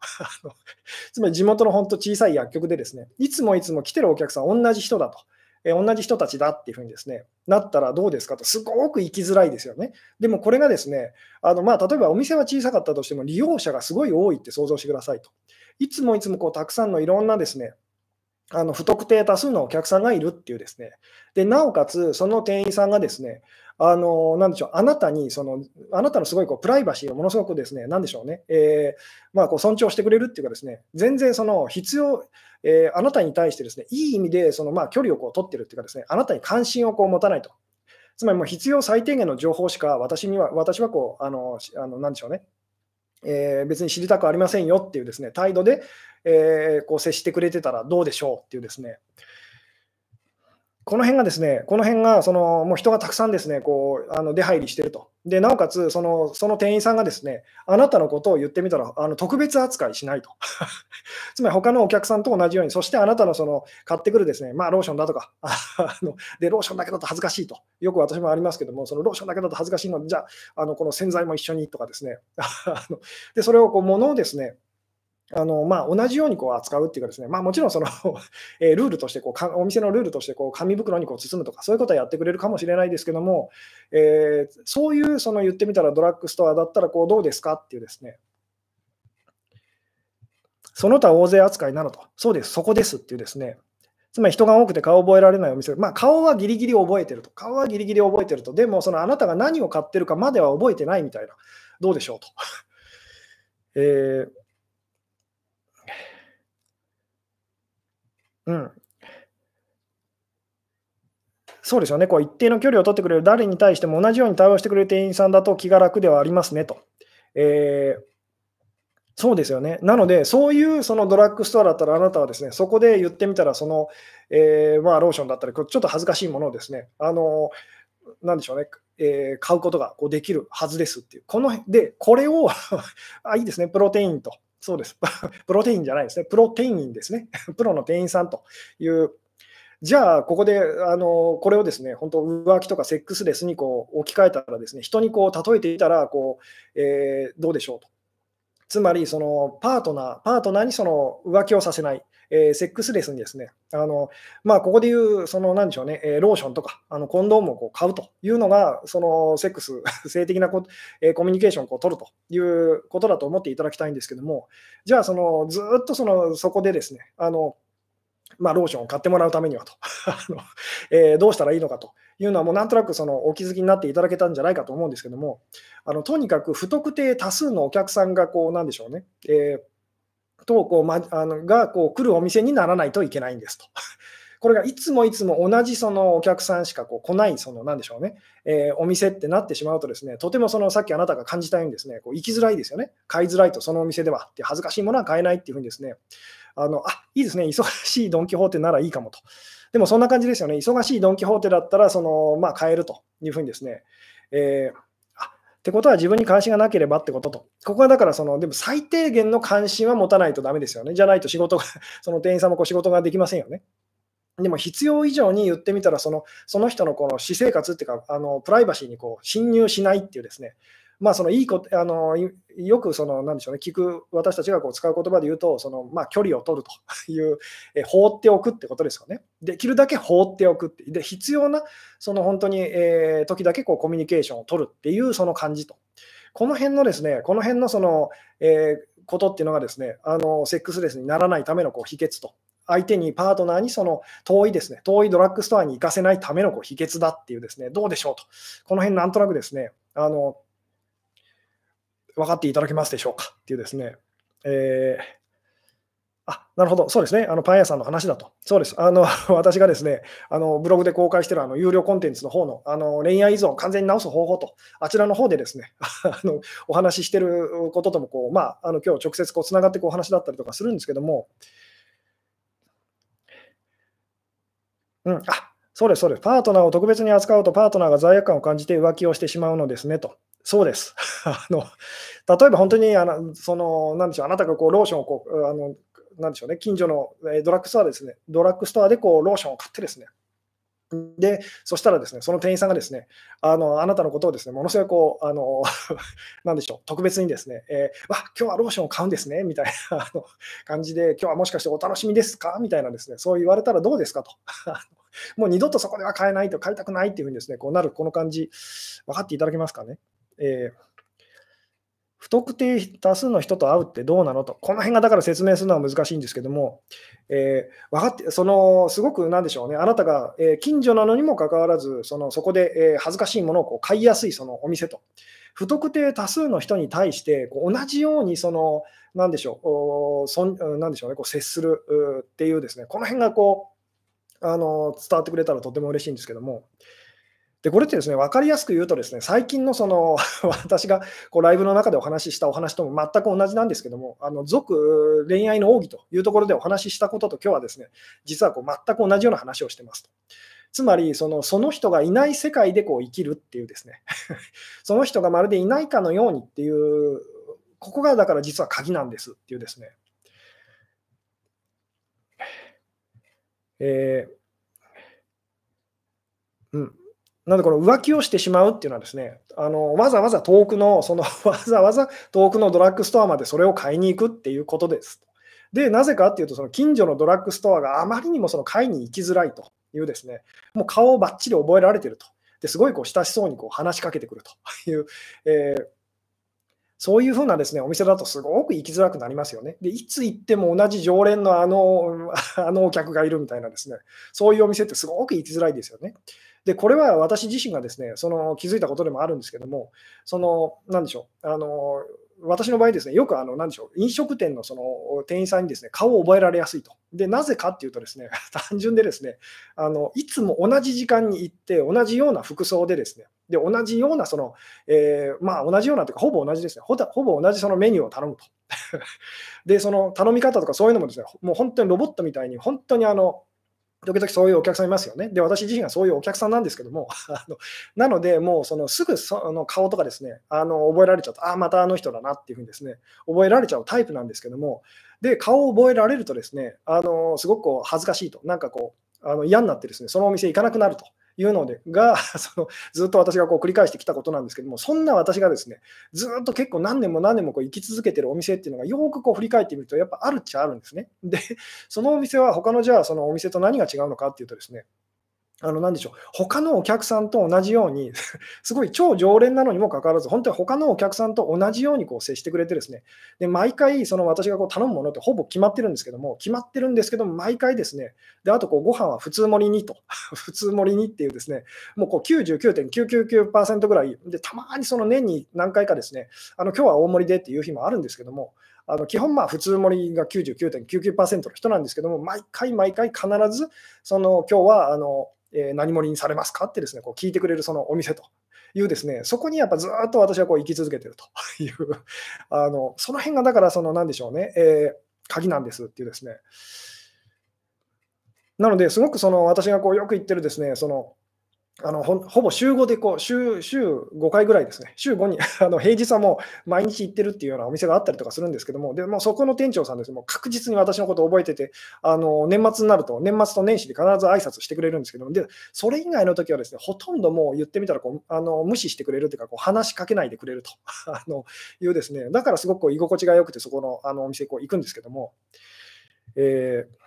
[laughs] つまり地元の本当小さい薬局でですね、いつもいつも来てるお客さん、同じ人だと。え同じ人たちだっていうふうにですね、なったらどうですかと、すごく行きづらいですよね。でもこれがですね、あのまあ、例えばお店は小さかったとしても、利用者がすごい多いって想像してくださいと。いつもいつもこうたくさんのいろんなですね、あの不特定多数のお客さんがいるっていうですね、でなおかつ、その店員さんがですね、あのなんでしょう、あなたにその、あなたのすごいこうプライバシーをものすごくですね、なんでしょうね、えー、まあ、こう尊重してくれるっていうかですね、全然その必要、えー、あなたに対してですね、いい意味でそのまあ距離をこう取ってるっていうかですね、あなたに関心をこう持たないと。つまりもう必要最低限の情報しか私には、私はこう、あの、あのなんでしょうね、えー、別に知りたくありませんよっていうですね、態度で、えー、こう接してくれてたらどうでしょうっていうですね、この辺がですね、この辺がそのもう人がたくさんですね、こうあの出入りしてると。で、なおかつその、その店員さんがですね、あなたのことを言ってみたら、あの特別扱いしないと。[laughs] つまり他のお客さんと同じように、そしてあなたのその買ってくるですね、まあローションだとか、[laughs] あので、ローションだけだと恥ずかしいと。よく私もありますけども、そのローションだけだと恥ずかしいので、じゃあ、あのこの洗剤も一緒にとかですね。[laughs] で、それをこう物をですね、あのまあ、同じようにこう扱うっていうかですね、まあ、もちろんその [laughs] えー、ルールとしてこうか、お店のルールとしてこう紙袋にこう包むとか、そういうことはやってくれるかもしれないですけども、えー、そういうその言ってみたらドラッグストアだったらこうどうですかっていうですね、その他大勢扱いなのと、そうです、そこですっていうですね、つまり人が多くて顔を覚えられないお店、まあ、顔はギリギリ覚えてると、顔はギリギリ覚えてると、でもそのあなたが何を買ってるかまでは覚えてないみたいな、どうでしょうと。[laughs] えーうん。そうですよね。こう一定の距離を取ってくれる誰に対しても同じように対応してくれる店員さんだと気が楽ではありますねと。えー、そうですよね。なので、そういうそのドラッグストアだったら、あなたはですね、そこで言ってみたら、その、えー、まあ、ローションだったり、ちょっと恥ずかしいものをですね、あの、なんでしょうね、えー、買うことがこうできるはずですっていう。こので、これを [laughs] あ、いいですね、プロテインと。そうです。[laughs] プロテインじゃないですね。プロテインですね。[laughs] プロの店員さんという。じゃあ、ここで、あの、これをですね、本当、浮気とかセックスレスにこう置き換えたらですね、人にこう例えていたら、こう、えー、どうでしょうと。つまり、そのパートナー、パートナーにその浮気をさせない。えー、セックスレスにですね、あのまあ、ここでいう、そのなんでしょうね、え、ローションとかあのコンドームをこう買うというのが、そのセックス、[laughs] 性的なこ、えー、コミュニケーションをこう取るということだと思っていただきたいんですけども、じゃあその、ずっとそのそこでですね、あのまあ、ローションを買ってもらうためにはと [laughs] あの、えー、どうしたらいいのかというのは、もうなんとなくそのお気づきになっていただけたんじゃないかと思うんですけども、あのとにかく不特定多数のお客さんがこう、なんでしょうね、えーとこう、ま、あのがこう来るお店にならないといけないんですと。[laughs] これがいつもいつも同じそのお客さんしかこう来ない、そのなんでしょうね、えー、お店ってなってしまうと、ですねとてもそのさっきあなたが感じたようにですねこう行きづらいですよね、買いづらいと、そのお店では。って恥ずかしいものは買えないっていうふうにですね、あのあいいですね、忙しいドン・キホーテならいいかもと。でもそんな感じですよね、忙しいドン・キホーテだったらその、まあ、買えるというふうにですね、えーってことは自分に関心がなければってことと。ここはだからその、でも最低限の関心は持たないとダメですよね。じゃないと仕事が、[laughs] その店員さんもこう仕事ができませんよね。でも必要以上に言ってみたらその、その人のこの私生活っていうか、あのプライバシーにこう侵入しないっていうですね、まあ、そのいいことあのよくそのなんでしょう、ね、聞く私たちがこう使う言葉で言うと、そのまあ、距離を取るという、え放っておくってことですよね。できるだけ放っておくって、で必要なその本当に、えー、時だけこうコミュニケーションを取るっていうその感じと。この辺のですね、この辺のその、えー、ことっていうのがですね、あのセックスレスにならないためのこう秘訣と。相手にパートナーにその遠いですね、遠いドラッグストアに行かせないためのこう秘訣だっていうですね、どうでしょうと。この辺なんとなくですね、あの分かっていただけますでしょうか？っていうですね、えー、あなるほど、そうですね、あのパン屋さんの話だと。そうです。あの [laughs] 私がですね、あのブログで公開しているあの有料コンテンツの方のあの恋愛依存を完全に直す方法と、あちらの方でですね、[laughs] あのお話ししていることともこう、まあ、あの今日直接つながってこうお話だったりとかするんですけども、うん、あそうです、そうです。パートナーを特別に扱うと、パートナーが罪悪感を感じて浮気をしてしまうのですねと。そうです。[laughs] あの例えば本当にあのそのなんでしょうあなたがこうローションをこうあのなんでしょうね近所のドラッグストアですねドラッグストアでこうローションを買ってですねで、そしたらですね、その店員さんがですね、あのあなたのことをですね、ものすごいこう、あの [laughs] なんでしょう、特別にですね、えー、わ今日はローションを買うんですね、みたいな [laughs] あの感じで、今日はもしかしてお楽しみですか？みたいなですね、そう言われたらどうですかと。もう二度とそこでは買えないと、買いたくないっていうふうにですね、こうなる、この感じ、分かっていただけますかね？えー不特定多数の人と会うってどうなのと、この辺がだから説明するのは難しいんですけども、えー、分かってそのすごくなんでしょうね、あなたが、えー、近所なのにもかかわらず、そのそこで、えー、恥ずかしいものをこう買いやすいそのお店と、不特定多数の人に対してこう同じようにその、なんでしょう、そんなんでしょうね、こう接するっていうですね、この辺がこうあの伝わってくれたらとても嬉しいんですけども。で、これってですね、分かりやすく言うとですね、最近のその [laughs] 私がこうライブの中でお話ししたお話とも全く同じなんですけども、あの俗恋愛の奥義というところでお話ししたことと今日はですね、実はこう全く同じような話をしてますと。つまりその、その人がいない世界でこう生きるっていうですね、[laughs] その人がまるでいないかのようにっていう、ここがだから実は鍵なんですっていうですね。えー、うん。なので、この浮気をしてしまうっていうのはですね、あのわざわざ遠くの、その [laughs] わざわざ遠くのドラッグストアまでそれを買いに行くっていうことです。で、なぜかっていうと、その近所のドラッグストアがあまりにもその買いに行きづらいというですね、もう顔をばっちり覚えられてると。ですごいこう親しそうにこう話しかけてくるという、えー、そういうふうなですねお店だとすごく行きづらくなりますよね。で、いつ行っても同じ常連のあのあのお客がいるみたいなですね、そういうお店ってすごく行きづらいですよね。で、これは私自身がですね、その気づいたことでもあるんですけども、その、なんでしょう、あの、私の場合ですね、よくあの、なんでしょう、飲食店のその店員さんにですね、顔を覚えられやすいと。で、なぜかっていうとですね、[laughs] 単純でですね、あの、いつも同じ時間に行って、同じような服装でですね、で、同じようなその、えー、まあ、同じようなというか、ほぼ同じですね、ほほぼ同じそのメニューを頼むと。[laughs] で、その頼み方とかそういうのもですね、もう本当にロボットみたいに、本当にあの、時々そういうお客さんいますよね。で、私自身がそういうお客さんなんですけども、[laughs] あのなので、もうそのすぐその顔とかですね、あの覚えられちゃうと、ああ、またあの人だなっていうふうにですね、覚えられちゃうタイプなんですけども、で、顔を覚えられるとですね、あのすごくこう恥ずかしいと、なんかこう、あの嫌になってですね、そのお店行かなくなると。いうのでが [laughs] そのずっと私がこう繰り返してきたことなんですけども、そんな私がですねずっと結構何年も何年もこう生き続けてるお店っていうのがよくこう振り返ってみると、やっぱあるっちゃあるんですね。で、そのお店は他のじゃあそのお店と何が違うのかっていうとですね、あの、なんでしょう、他のお客さんと同じように [laughs] すごい超常連なのにもかかわらず、本当に他のお客さんと同じようにこう接してくれてですね、で、毎回、その私がこう頼むものってほぼ決まってるんですけども、決まってるんですけども、毎回ですね、で、あとこうご飯は普通盛りにと、[laughs] 普通盛りにっていうですね、もうこう99.999%ぐらい、で、たまにその年に何回かですね、あの、今日は大盛りでっていう日もあるんですけども、あの基本、普通盛りが99.99%の人なんですけども、毎回毎回必ず、その今日はあのえー、何盛りにされますかってですね、こう聞いてくれるそのお店というですね、そこにやっぱずっと私はこう生き続けてるという、[laughs] あのその辺がだから、そのなんでしょうね、えー、鍵なんですっていうですね。なので、すごくその私がこうよく言ってるですね、そのあのほほぼ週5でこう週、週5回ぐらいですね、週5に [laughs] あの平日はもう毎日行ってるっていうようなお店があったりとかするんですけども、でもそこの店長さんです。ね、もう確実に私のことを覚えてて、あの年末になると、年末と年始で必ず挨拶してくれるんですけども、でそれ以外の時はですね、ほとんどもう言ってみたらこうあの無視してくれるというか、こう話しかけないでくれると。[laughs] あのいうですね、だからすごくこう居心地が良くて、そこのあのお店こう行くんですけども。えー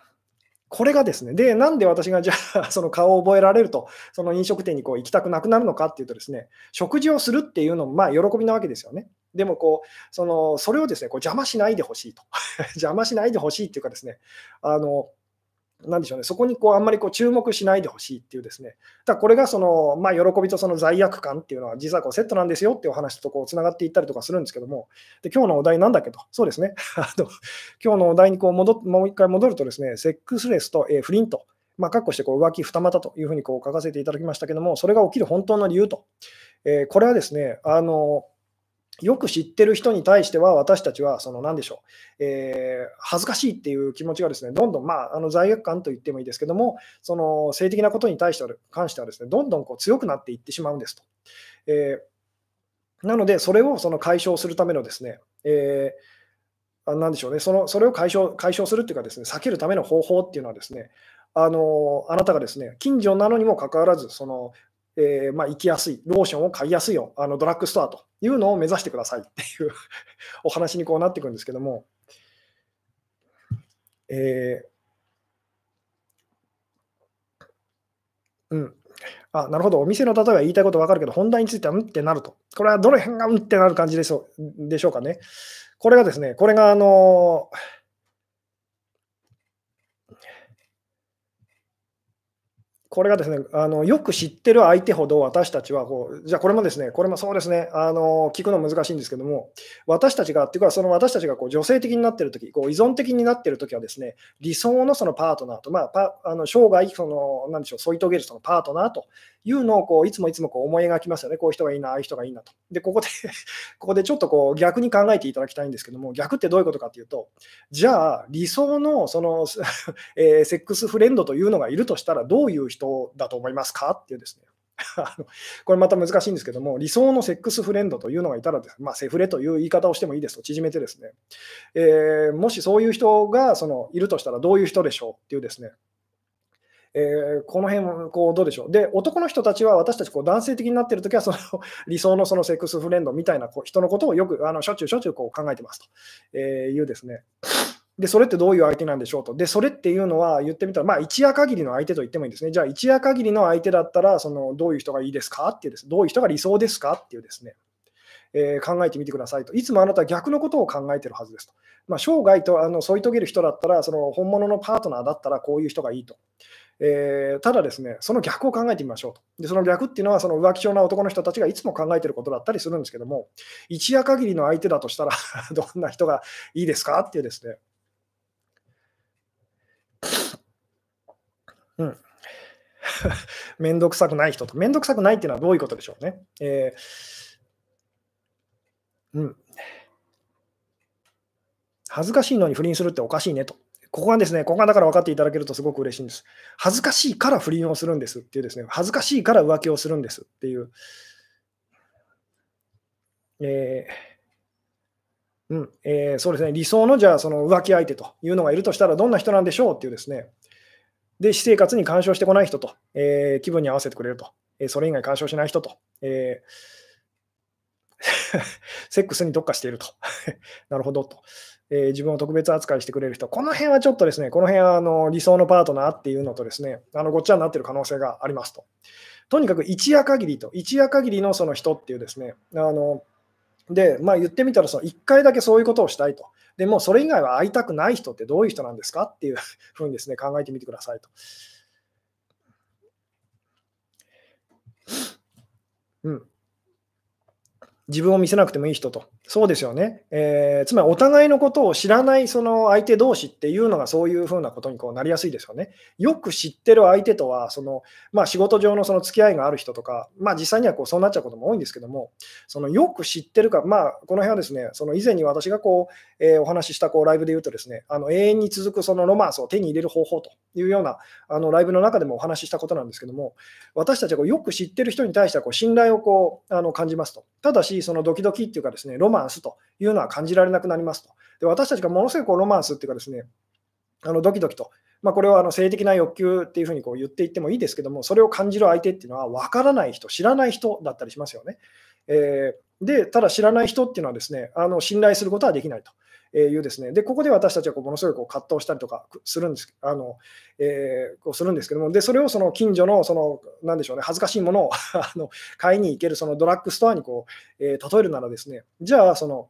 これがですね、で、なんで私がじゃあ、[laughs] その顔を覚えられると、その飲食店にこう行きたくなくなるのかっていうとですね、食事をするっていうのも、まあ、喜びなわけですよね。でもこう、そのそれをですね、こう邪魔しないでほしいと。[laughs] 邪魔しないでほしいっていうかですね、あの、なんでしょうね、そこにこうあんまりこう注目しないでほしいっていうですね、だこれがその、まあ、喜びとその罪悪感っていうのは、実はこうセットなんですよっていうお話とこうつながっていったりとかするんですけども、で今日のお題なんだけど、そうですね、[laughs] あの今日のお題にこう戻もう一回戻るとですね、セックスレスと、えー、不倫と、まあ、括弧してこう浮気二股というふうにこう書かせていただきましたけども、それが起きる本当の理由と、えー、これはですね、あのよく知ってる人に対しては、私たちは、その何でしょう、えー、恥ずかしいっていう気持ちがですね、どんどん、まあ、あの罪悪感と言ってもいいですけども、その性的なことに対しては関してはですね、どんどんこう強くなっていってしまうんですと。えー、なので、それをその解消するためのですね、えー、なんでしょうね、そのそれを解消解消するっていうかですね、避けるための方法っていうのはですね、あのあなたがですね、近所なのにもかかわらず、そのえー、まあ、行きやすい、ローションを買いやすいよ、あのドラッグストアというのを目指してくださいっていう [laughs] お話にこうなっていくんですけども、えー、うん。あ、なるほど。お店の例えば言いたいこと分かるけど、本題についてはうんってなると。これはどの辺がうんってなる感じでしょうでしょうかね。これがですね、これがあのーこれがですね、あのよく知ってる相手ほど私たちはこう、じゃあこれもですね、これもそうですね、あの聞くの難しいんですけども、私たちが、っていうか、その私たちがこう女性的になっているとき、依存的になってるときはですね、理想のそのパートナーと、まあ、パあの生涯その、なんでしょう、添い遂げるそのパートナーというのをこういつもいつもこう思い描きますよね、こういう人がいいな、ああいう人がいいなと。で、ここで [laughs] ここでちょっとこう逆に考えていただきたいんですけども、逆ってどういうことかというと、じゃあ、理想のその [laughs] えー、セックスフレンドというのがいるとしたら、どういう人だと思いますか？っていうですね。[laughs] これまた難しいんですけども、理想のセックスフレンドというのがいたらです、まあ、セフレという言い方をしてもいいですと縮めてですね、えー、もしそういう人がそのいるとしたらどういう人でしょうっていうですね、えー、この辺こうどうでしょう。で、男の人たちは私たちこう男性的になっているときはその [laughs] 理想のそのセックスフレンドみたいなこう人のことをよくあのしょっちゅうしょっちゅうこう考えてますとえーいうですね。で、それってどういう相手なんでしょうと。で、それっていうのは言ってみたら、まあ、一夜限りの相手と言ってもいいんですね。じゃあ、一夜限りの相手だったら、そのどういう人がいいですか？っていうです、どういう人が理想ですか？っていうですね、えー、考えてみてくださいと。いつもあなたは逆のことを考えてるはずですと。まあ、生涯とあの添い遂げる人だったら、その本物のパートナーだったらこういう人がいいと。えー、ただですね、その逆を考えてみましょうと。で、その逆っていうのは、その浮気症な男の人たちがいつも考えてることだったりするんですけども、一夜限りの相手だとしたら [laughs] どんな人がいいですか？っていうですね。うん。[laughs] めんどくさくない人と。めんどくさくないっていうのはどういうことでしょうね。えー、うん。恥ずかしいのに不倫するっておかしいねと。ここがですね、ここがだから分かっていただけるとすごく嬉しいんです。恥ずかしいから不倫をするんですっていうですね、恥ずかしいから浮気をするんですっていう。えー、うんえー、そうですね、理想のじゃあその浮気相手というのがいるとしたらどんな人なんでしょうっていうですね、で、私生活に干渉してこない人と、えー、気分に合わせてくれると、えー、それ以外干渉しない人と、えー、[laughs] セックスに特化していると。[laughs] なるほどと。えー、自分を特別扱いしてくれる人、この辺はちょっとですね、この辺はあの理想のパートナーっていうのとですね、あのごっちゃになっている可能性がありますと。とにかく一夜限りと、一夜限りのその人っていうですね、あので、まあ、言ってみたら1回だけそういうことをしたいと。でもそれ以外は会いたくない人ってどういう人なんですかっていうふうにですね考えてみてくださいと。うん、自分を見せなくてもいい人と。そうですよね。えー、つまりお互いのことを知らないその相手同士っていうのがそういうふうなことにこうなりやすいですよね。よく知ってる相手とはその、まあ、仕事上のその付き合いがある人とか、まあ、実際にはこうそうなっちゃうことも多いんですけども、そのよく知ってるか、まあ、この辺はですね、その以前に私がこう、えー、お話ししたこうライブで言うとですね、あの永遠に続くそのロマンスを手に入れる方法というようなあのライブの中でもお話ししたことなんですけども、私たちはこうよく知ってる人に対してはこう信頼をこうあの感じますと。ただし、そのドキドキっていうかですね、ロマンスというのは感じられなくなりますと。で私たちがものすごくロマンスっていうかですね、あのドキドキと、まあ、これはあの性的な欲求っていうふうにこう言っていってもいいですけども、それを感じる相手っていうのは分からない人、知らない人だったりしますよね。えー、で、ただ知らない人っていうのはですね、あの信頼することはできないと。えいうですね、でここで私たちはこうものすごいこう葛藤したりとかするんですあの、えー、こうするんですけども、でそれをその近所のそのなんでしょう、ね、恥ずかしいものを [laughs] あの買いに行けるそのドラッグストアにこう、えー、例えるならですね、じゃあその、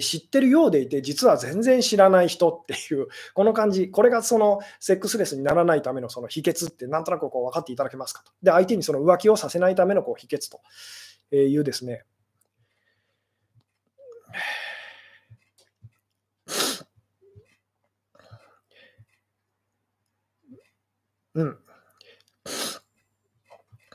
知ってるようでいて、実は全然知らない人っていう、この感じ、これがそのセックスレスにならないためのその秘訣って、なんとなくこう分かっていただけますかと。で、相手にその浮気をさせないためのこう秘訣というですね。うん。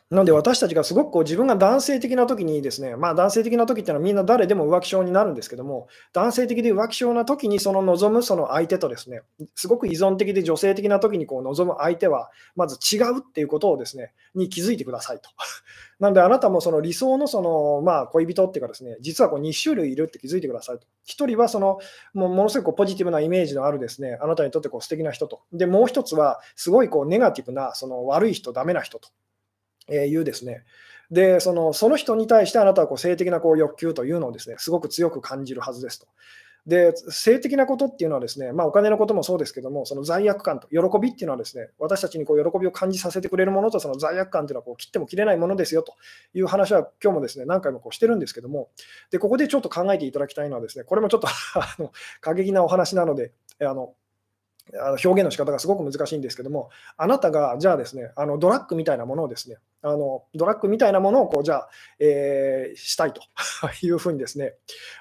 なので私たちがすごくこう自分が男性的な時にですね、まあ男性的な時ってのはみんな誰でも浮気症になるんですけども、男性的で浮気症な時にその望むその相手とですね、すごく依存的で女性的な時にこう望む相手は、まず違うっていうことをですね、に気づいてくださいと。[laughs] なのであなたもその理想のその、まあ、恋人っていうかですね、実はこう2種類いるって気づいてくださいと。1人はそのもうものすごくポジティブなイメージのあるですね、あなたにとってこう素敵な人と。で、もう1つはすごいこうネガティブなその悪い人、ダメな人と。えいうですね、でそのその人に対してあなたはこう性的なこう欲求というのをですねすごく強く感じるはずですと。で性的なことっていうのはですね、まあ、お金のこともそうですけども、その罪悪感と喜びっていうのはですね、私たちにこう喜びを感じさせてくれるものとその罪悪感っていうのはこう切っても切れないものですよという話は今日もですね何回もこうしてるんですけども、でここでちょっと考えていただきたいのはですね、これもちょっと [laughs] あの過激なお話なので、あのあの表現の仕方がすごく難しいんですけども、あなたがじゃあですね、あのドラッグみたいなものをですね、あのドラッグみたいなものをこうじゃあ、えー、したいと [laughs] いうふうにですね、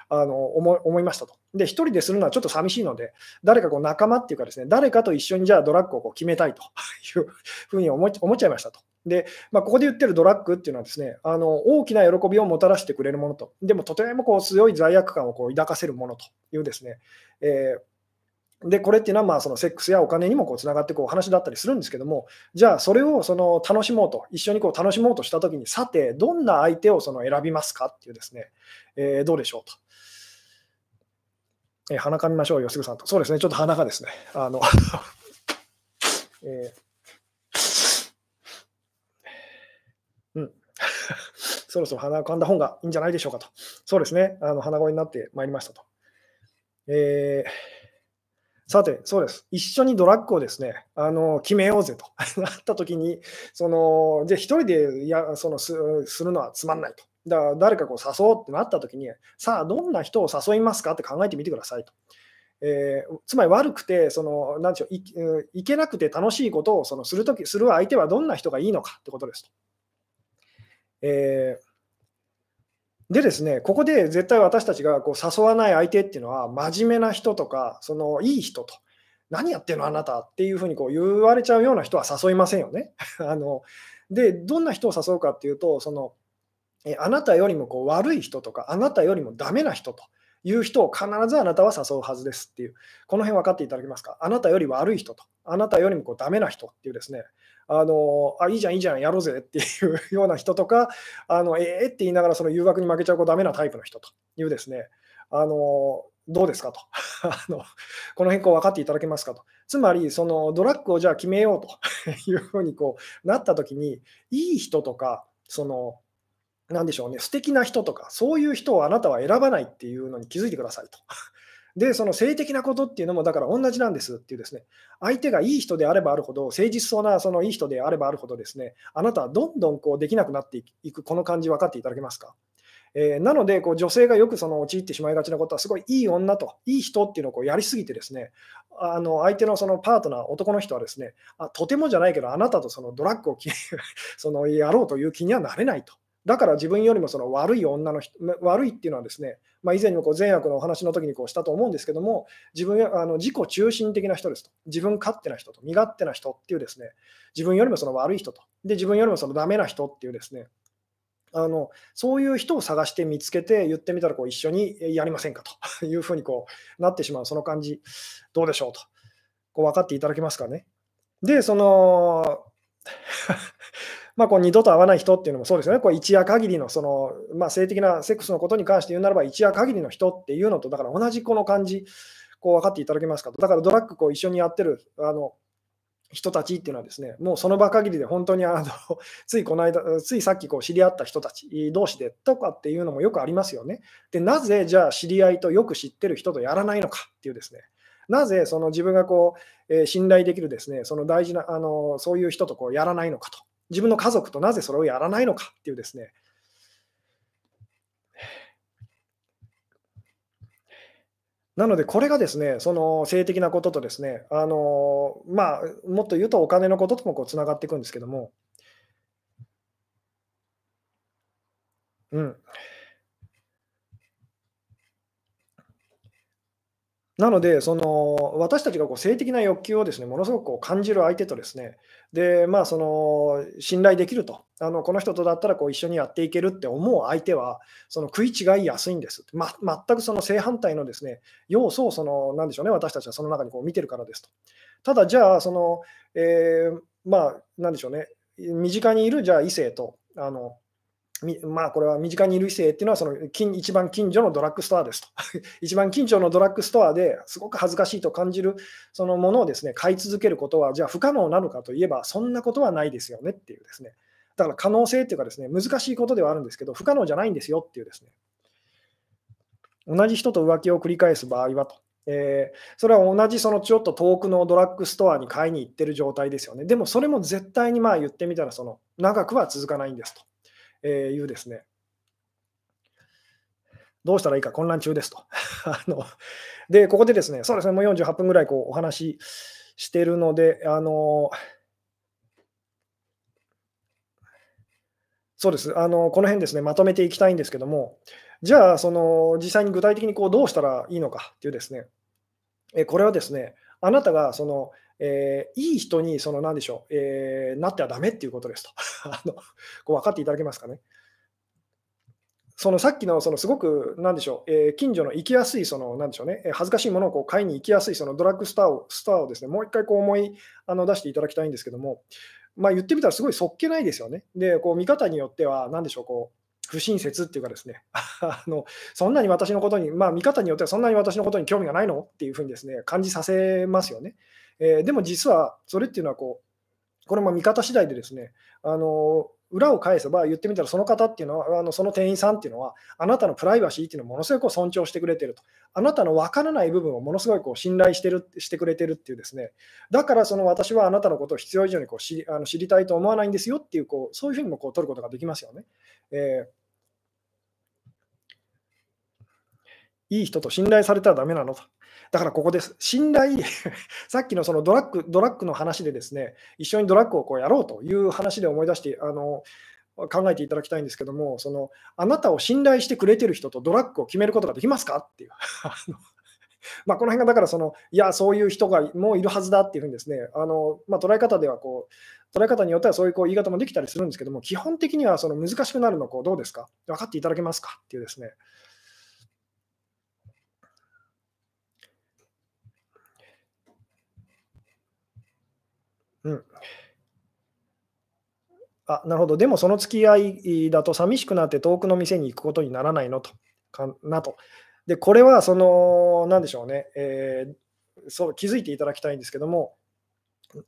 あの思思いましたと。で、一人でするのはちょっと寂しいので、誰かこう仲間っていうかですね、誰かと一緒にじゃあドラッグをこう決めたいと [laughs] いうふうに思思っちゃいましたと。で、まあ、ここで言ってるドラッグっていうのはですね、あの大きな喜びをもたらしてくれるものと、でもとてもこう強い罪悪感をこう抱かせるものというですね、えーで、これっていうのは、まあ、そのセックスやお金にもこうつながってこう話だったりするんですけども、じゃあ、それをその楽しもうと、一緒にこう楽しもうとしたときに、さて、どんな相手をその選びますかっていうですね、えー、どうでしょうと。えー、鼻かみましょう、吉純さんと。そうですね、ちょっと鼻がですね、あの [laughs] えー、うん。[laughs] そろそろ鼻をかんだ方がいいんじゃないでしょうかと。そうですね、あの鼻声になってまいりましたと。えーさて、そうです。一緒にドラッグをですね、あの決めようぜと [laughs] なったときに、そのじゃあ、一人でやそのするのはつまんないと。だから誰かこう誘おうってなったときに、さあ、どんな人を誘いますかって考えてみてくださいと。えー、つまり悪くて、そのなんでしょうい、いけなくて楽しいことをそのするとき、する相手はどんな人がいいのかってことですと。えーでですね、ここで絶対私たちがこう誘わない相手っていうのは、真面目な人とか、そのいい人と、何やってんのあなたっていうふうにこう言われちゃうような人は誘いませんよね。[laughs] あので、どんな人を誘うかっていうと、そのえあなたよりもこう悪い人とか、あなたよりもダメな人という人を必ずあなたは誘うはずですっていう、この辺分かっていただけますか？あなたより悪い人と、あなたよりもこうダメな人っていうですね、あのあいいじゃん、いいじゃん、やろうぜっていう [laughs] ような人とか、あのえー、って言いながらその誘惑に負けちゃうこうダメなタイプの人というですね、あのどうですかと [laughs] あの、この辺こう分かっていただけますかと。つまり、そのドラッグをじゃあ決めようと [laughs] いうふうにこうなったときに、いい人とか、そのなんでしょうね、素敵な人とか、そういう人をあなたは選ばないっていうのに気づいてくださいと。で、その性的なことっていうのも、だから同じなんですっていうですね、相手がいい人であればあるほど、誠実そうなそのいい人であればあるほどですね、あなたはどんどんこうできなくなっていく、この感じ分かっていただけますか？えー、なので、こう女性がよくその陥ってしまいがちなことは、すごいいい女と、いい人っていうのをこうやりすぎて、ですねあの相手のそのパートナー、男の人はですねあ、とてもじゃないけど、あなたとそのドラッグを [laughs] そのやろうという気にはなれないと。だから自分よりもその悪い女の人、悪いっていうのはですね、まあ、以前にもこう善悪のお話の時にこうしたと思うんですけども、自分あの自己中心的な人ですと、自分勝手な人と、身勝手な人っていうですね、自分よりもその悪い人と、で自分よりもそのダメな人っていうですね、あのそういう人を探して見つけて言ってみたらこう一緒にやりませんかと。[laughs] いうふうにこうなってしまう、その感じ、どうでしょうと、こう分かっていただけますかね。で、そのまあ、こう二度と会わない人っていうのもそうですよね、こう一夜限りのその、まあ、性的なセックスのことに関して言うならば、一夜限りの人っていうのと、だから同じこの感じ、こう分かっていただけますかと。だからドラッグこう一緒にやってるあの人たちっていうのはですね、もうその場限りで本当にあの [laughs] ついこの間、ついさっきこう知り合った人たち同士でとかっていうのもよくありますよね。で、なぜじゃあ知り合いとよく知ってる人とやらないのかっていうですね、なぜその自分がこう、えー、信頼できるですね、その大事な、あのそういう人とこうやらないのかと。自分の家族となぜそれをやらないのかっていうですね、なので、これがですね、その性的なこととですね、あのまあ、もっと言うとお金のことともこうつながっていくんですけども、うん。なので、その私たちがこう性的な欲求をですねものすごくこう感じる相手とですね、でまあ、その信頼できると、あのこの人とだったらこう一緒にやっていけるって思う相手は、その食い違いやすいんです。ま、全くその正反対のですね要素をその、なんでしょうね、私たちはその中にこう見てるからですと。ただ、じゃあ、その、えー、まあ、なんでしょうね、身近にいるじゃあ異性と、あのまあ、これは身近にいる異性っていうのはその近一番近所のドラッグストアですと。[laughs] 一番近所のドラッグストアですごく恥ずかしいと感じるそのものをですね買い続けることは、じゃあ不可能なのかといえば、そんなことはないですよねっていうですね。だから可能性っていうかですね、難しいことではあるんですけど、不可能じゃないんですよっていうですね。同じ人と浮気を繰り返す場合はと。えー、それは同じそのちょっと遠くのドラッグストアに買いに行ってる状態ですよね。でもそれも絶対にまあ言ってみたらその長くは続かないんですと。えいうですね、どうしたらいいか混乱中ですと。[laughs] あので、ここでですね、そうですね、もう48分ぐらいこうお話ししてるので、あのそうです、あのこの辺ですね、まとめていきたいんですけども、じゃあ、その実際に具体的にこうどうしたらいいのかっていうですね、えこれはですね、あなたがそのえー、いい人にその何でしょう、えー、なってはだめっていうことですと [laughs] あのこう分かっていただけますかね。そのさっきのそのすごくなんでしょう、えー、近所の行きやすいそのなんでしょうね、恥ずかしいものをこう買いに行きやすいそのドラッグストアをストアをですねもう一回こう思いあの出していただきたいんですけども、まあ、言ってみたらすごいそっけないですよね。で、こう見方によっては、なんでしょう、こう不親切っていうかですね、[laughs] あのそんなに私のことに、まあ、見方によってはそんなに私のことに興味がないの？っていうふうにですね感じさせますよね。えー、でも実はそれっていうのはこう、これも見方次第でですね、あの裏を返せば言ってみたらその方っていうのはあのその店員さんっていうのはあなたのプライバシーっていうのをものすごいこう尊重してくれてるとあなたの分からない部分をものすごいこう信頼してるしてくれてるっていうですねだからその私はあなたのことを必要以上にこう知あの知りたいと思わないんですよっていうこうそういうふうにもこう取ることができますよね。えーいい人と信頼されたらダメなのと。だからここです。信頼、[laughs] さっきのそのドラッグドラッグの話でですね、一緒にドラッグをこうやろうという話で思い出してあの考えていただきたいんですけども、そのあなたを信頼してくれてる人とドラッグを決めることができますかっていう。[laughs] まあ、この辺がだからその、いや、そういう人がもういるはずだっていうふうにですね、あのまあ、捉え方ではこう、捉え方によってはそういうこう言い方もできたりするんですけども、基本的にはその難しくなるのこうどうですか？分かっていただけますか？っていうですね、うん。あ、なるほど。でもその付き合いだと寂しくなって遠くの店に行くことにならないのと、かなと。で、これはその、なんでしょうね、えー、そう気づいていただきたいんですけども、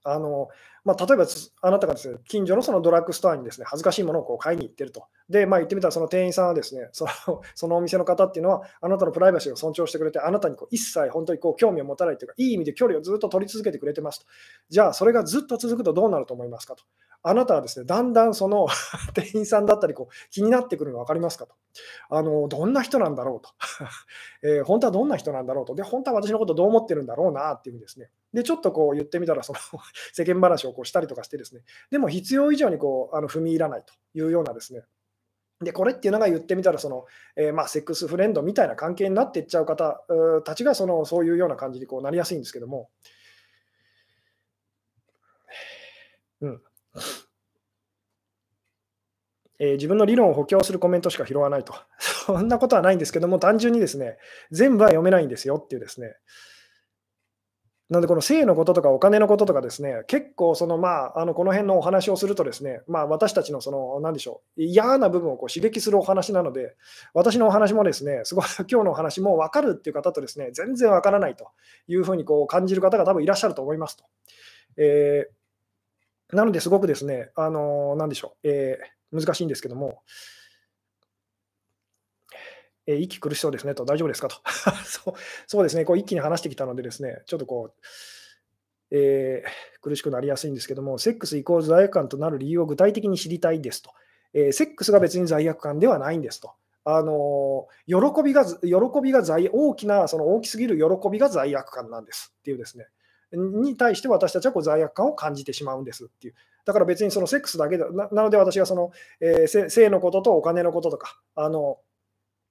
あのまあ、例えばあなたがですね近所のそのドラッグストアにですね恥ずかしいものをこう買いに行ってると。で、まあ、言ってみたらその店員さんはですねその [laughs] そのお店の方っていうのはあなたのプライバシーを尊重してくれてあなたにこう一切本当にこう興味を持たないというかいい意味で距離をずっと取り続けてくれてますと。じゃあそれがずっと続くとどうなると思いますかと。あなたはですね、だんだんその [laughs] 店員さんだったりこう気になってくるの分かりますかと。あのどんな人なんだろうと、[laughs] えー、本当はどんな人なんだろうと。で、本当は私のことどう思ってるんだろうなっていうふうにですね。で、ちょっとこう言ってみたら、その [laughs] 世間話をこうしたりとかしてですね、でも必要以上にこうあの踏み入らないというようなですね、で、これっていうのが言ってみたら、その、えー、まあ、セックスフレンドみたいな関係になっていっちゃう方たちが、その、そういうような感じにこうなりやすいんですけども、うん。えー、自分の理論を補強するコメントしか拾わないと。[laughs] そんなことはないんですけども、単純にですね、全部は読めないんですよっていうですね。なので、この性のこととかお金のこととかですね、結構その、まあ、あのこの辺のお話をするとですね、まあ、私たちのその、なんでしょう、嫌な部分をこう刺激するお話なので、私のお話もですね、すごい [laughs] 今日のお話も分かるっていう方とですね、全然分からないというふうにこう感じる方が多分いらっしゃると思いますと。えー、なのですごくですね、あのなんでしょう、えー難しいんですけども、えー、息苦しそうですねと、大丈夫ですかと。[laughs] そうそうですね、こう一気に話してきたので、ですねちょっとこう、えー、苦しくなりやすいんですけども、セックスイコール罪悪感となる理由を具体的に知りたいですと、えー、セックスが別に罪悪感ではないんですと。あの喜びが喜びが罪大きなその大きすぎる喜びが罪悪感なんですっていうですね。に対して私たちはこう罪悪感を感じてしまうんですっていう。だから別にそのセックスだけでなので私がその、えー、性のこととお金のこととか、あの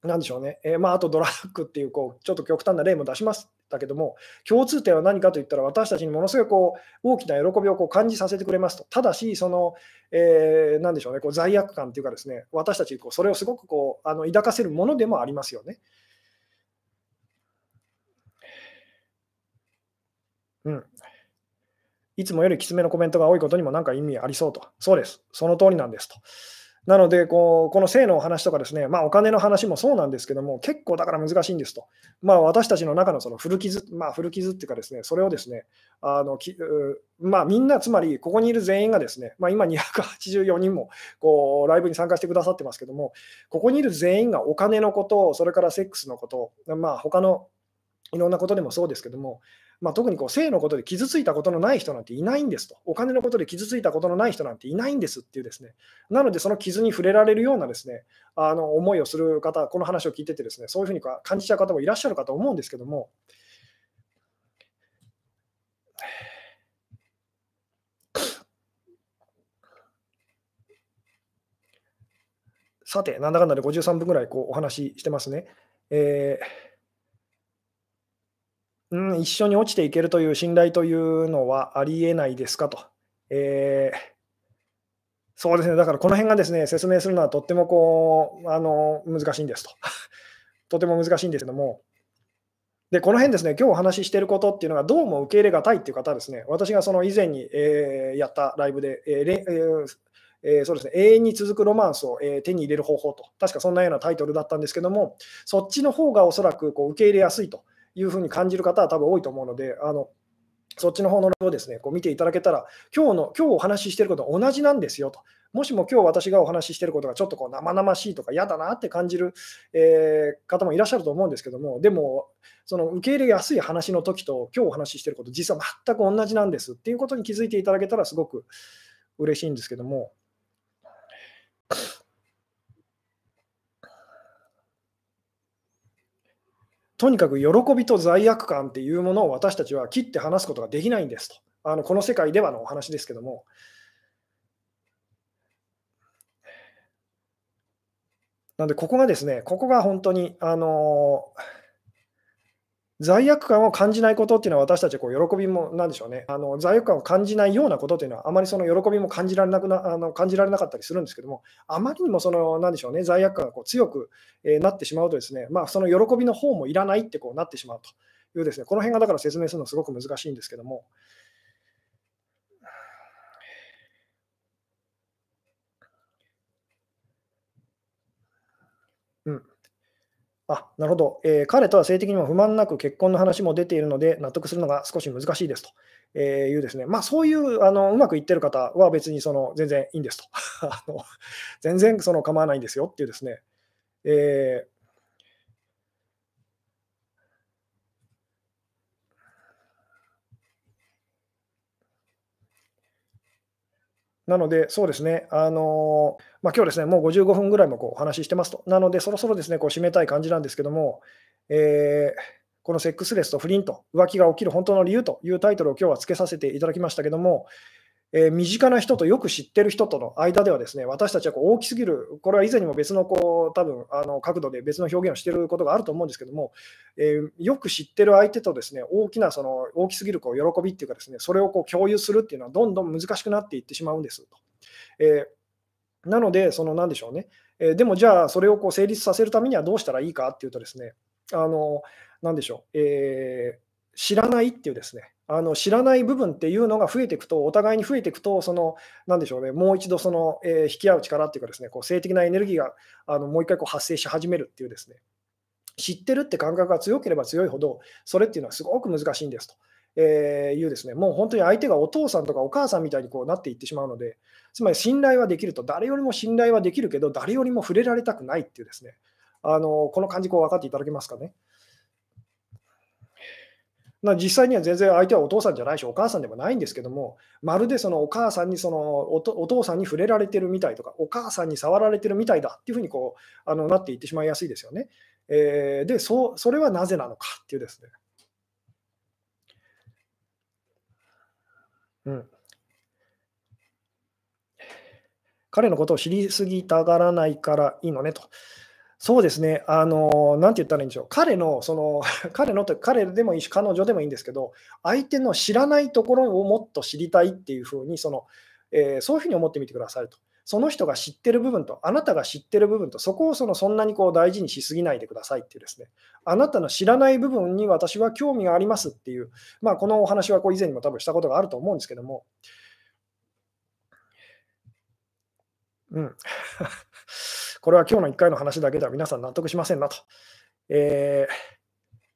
なんでしょうね、えー、まあ、あとドラッグっていうこうちょっと極端な例も出しましたけども、共通点は何かといったら、私たちにものすごいこう大きな喜びをこう感じさせてくれますと、ただし、その、えー、なんでしょうね、こう罪悪感というか、ですね。私たちこうそれをすごくこうあの抱かせるものでもありますよね。うん、いつもよりきつめのコメントが多いことにも何か意味ありそうと。そうです。その通りなんですと。なのでこう、この性のお話とかですね、まあ、お金の話もそうなんですけども、結構だから難しいんですと。まあ、私たちの中のその古傷、まあ、古傷っていうかですね、それをですね、あのきまあ、みんな、つまりここにいる全員がですね、まあ、今284人もこうライブに参加してくださってますけども、ここにいる全員がお金のこと、それからセックスのこと、まあ、他のいろんなことでもそうですけども、まあ、特にこう性のことで傷ついたことのない人なんていないんですと、お金のことで傷ついたことのない人なんていないんですっていうですね、なのでその傷に触れられるようなですね、あの思いをする方、この話を聞いててですね、そういうふうに感じちゃう方もいらっしゃるかと思うんですけども、さて、なんだかんだで53分ぐらいこうお話ししてますね。えーうん、一緒に落ちていけるという信頼というのはありえないですかと。えー、そうですね、だからこの辺がですね、説明するのはとってもこう、あの、難しいんですと。[laughs] とても難しいんですけども、で、この辺ですね、今日お話ししていることっていうのがどうも受け入れがたいっていう方ですね、私がその以前に、えー、やったライブで、えーえーえー、そうですね、永遠に続くロマンスを、えー、手に入れる方法と、確かそんなようなタイトルだったんですけども、そっちの方がおそらくこう受け入れやすいというふうに感じる方は多分多いと思うので、あのそっちの方のをですね、こう見ていただけたら、今日の、今日お話ししていることは同じなんですよと。もしも今日私がお話ししていることがちょっとこう生々しいとか嫌だなって感じる、えー、方もいらっしゃると思うんですけども、でも、その受け入れやすい話の時と今日お話ししていること、実は全く同じなんですっていうことに気づいていただけたらすごく嬉しいんですけども。とにかく喜びと罪悪感っていうものを私たちは切って話すことができないんですと。あのこの世界ではのお話ですけども。なんで、ここがですね、ここが本当に、あのー罪悪感を感じないことっていうのは、私たちはこう喜びも、なんでしょうねあの、罪悪感を感じないようなことというのは、あまりその喜びも感じられなくなあの感じられなかったりするんですけども、あまりにもその、なんでしょうね、罪悪感がこう強く、え、なってしまうとですね、まあ、その喜びの方もいらないってこうなってしまうというですね、この辺がだから説明するのすごく難しいんですけども。あ、なるほど、えー、彼とは性的にも不満なく結婚の話も出ているので、納得するのが少し難しいですと、え、いうですね、まあ、そういうあのうまくいってる方は別にその全然いいんですと。[laughs] あの、全然その構わないんですよっていうですね、えーなので、そうですね、あのまあ、今日ですね、もう55分ぐらいもこうお話ししてますと。なので、そろそろですね、こう締めたい感じなんですけども、えー、このセックスレスと不倫と浮気が起きる本当の理由というタイトルを今日はつけさせていただきましたけども、えー、身近な人とよく知ってる人との間ではですね、私たちはこう大きすぎる、これは以前にも別のこう多分あの角度で別の表現をしていることがあると思うんですけども、えー、よく知ってる相手とですね、大きなその大きすぎるこう喜びっていうかですね、それをこう共有するっていうのはどんどん難しくなっていってしまうんですと。えー、なので、その何でしょうね、え、でもじゃあそれをこう成立させるためにはどうしたらいいかっていうとですね、あの何でしょう、え、知らないっていうですね、あの知らない部分っていうのが増えていくと、お互いに増えていくと、その、なんでしょうね、もう一度その、えー、引き合う力っていうかですね、こう性的なエネルギーがあのもう一回こう発生し始めるっていうですね、知ってるって感覚が強ければ強いほど、それっていうのはすごく難しいんですと。えー、いうですね、もう本当に相手がお父さんとかお母さんみたいにこうなっていってしまうので、つまり信頼はできると、誰よりも信頼はできるけど、誰よりも触れられたくないっていうですね、あのこの感じ、こう分かっていただけますかね。まあ、実際には全然相手はお父さんじゃないし、お母さんでもないんですけども、まるでそのお母さんにそのお父さんに触れられてるみたいとか、お母さんに触られてるみたいだっていうふうにこうあのなっていってしまいやすいですよね。えー、でそ、それはなぜなのかっていうですね。うん、彼のことを知りすぎたがらないからいいのねと。そうですね、あの、なんて言ったらいいんでしょう、彼の、その、[laughs] 彼のと、彼でもいいし、彼女でもいいんですけど、相手の知らないところをもっと知りたいっていうふうに、その、えー、そういうふうに思ってみてくださいと。その人が知ってる部分と、あなたが知ってる部分と、そこをそのそんなにこう大事にしすぎないでくださいっていうですね、あなたの知らない部分に私は興味がありますっていう、まあ、このお話はこう以前にも多分したことがあると思うんですけども、うん。これは今日の1回の話だけでは皆さん納得しませんなと。えー、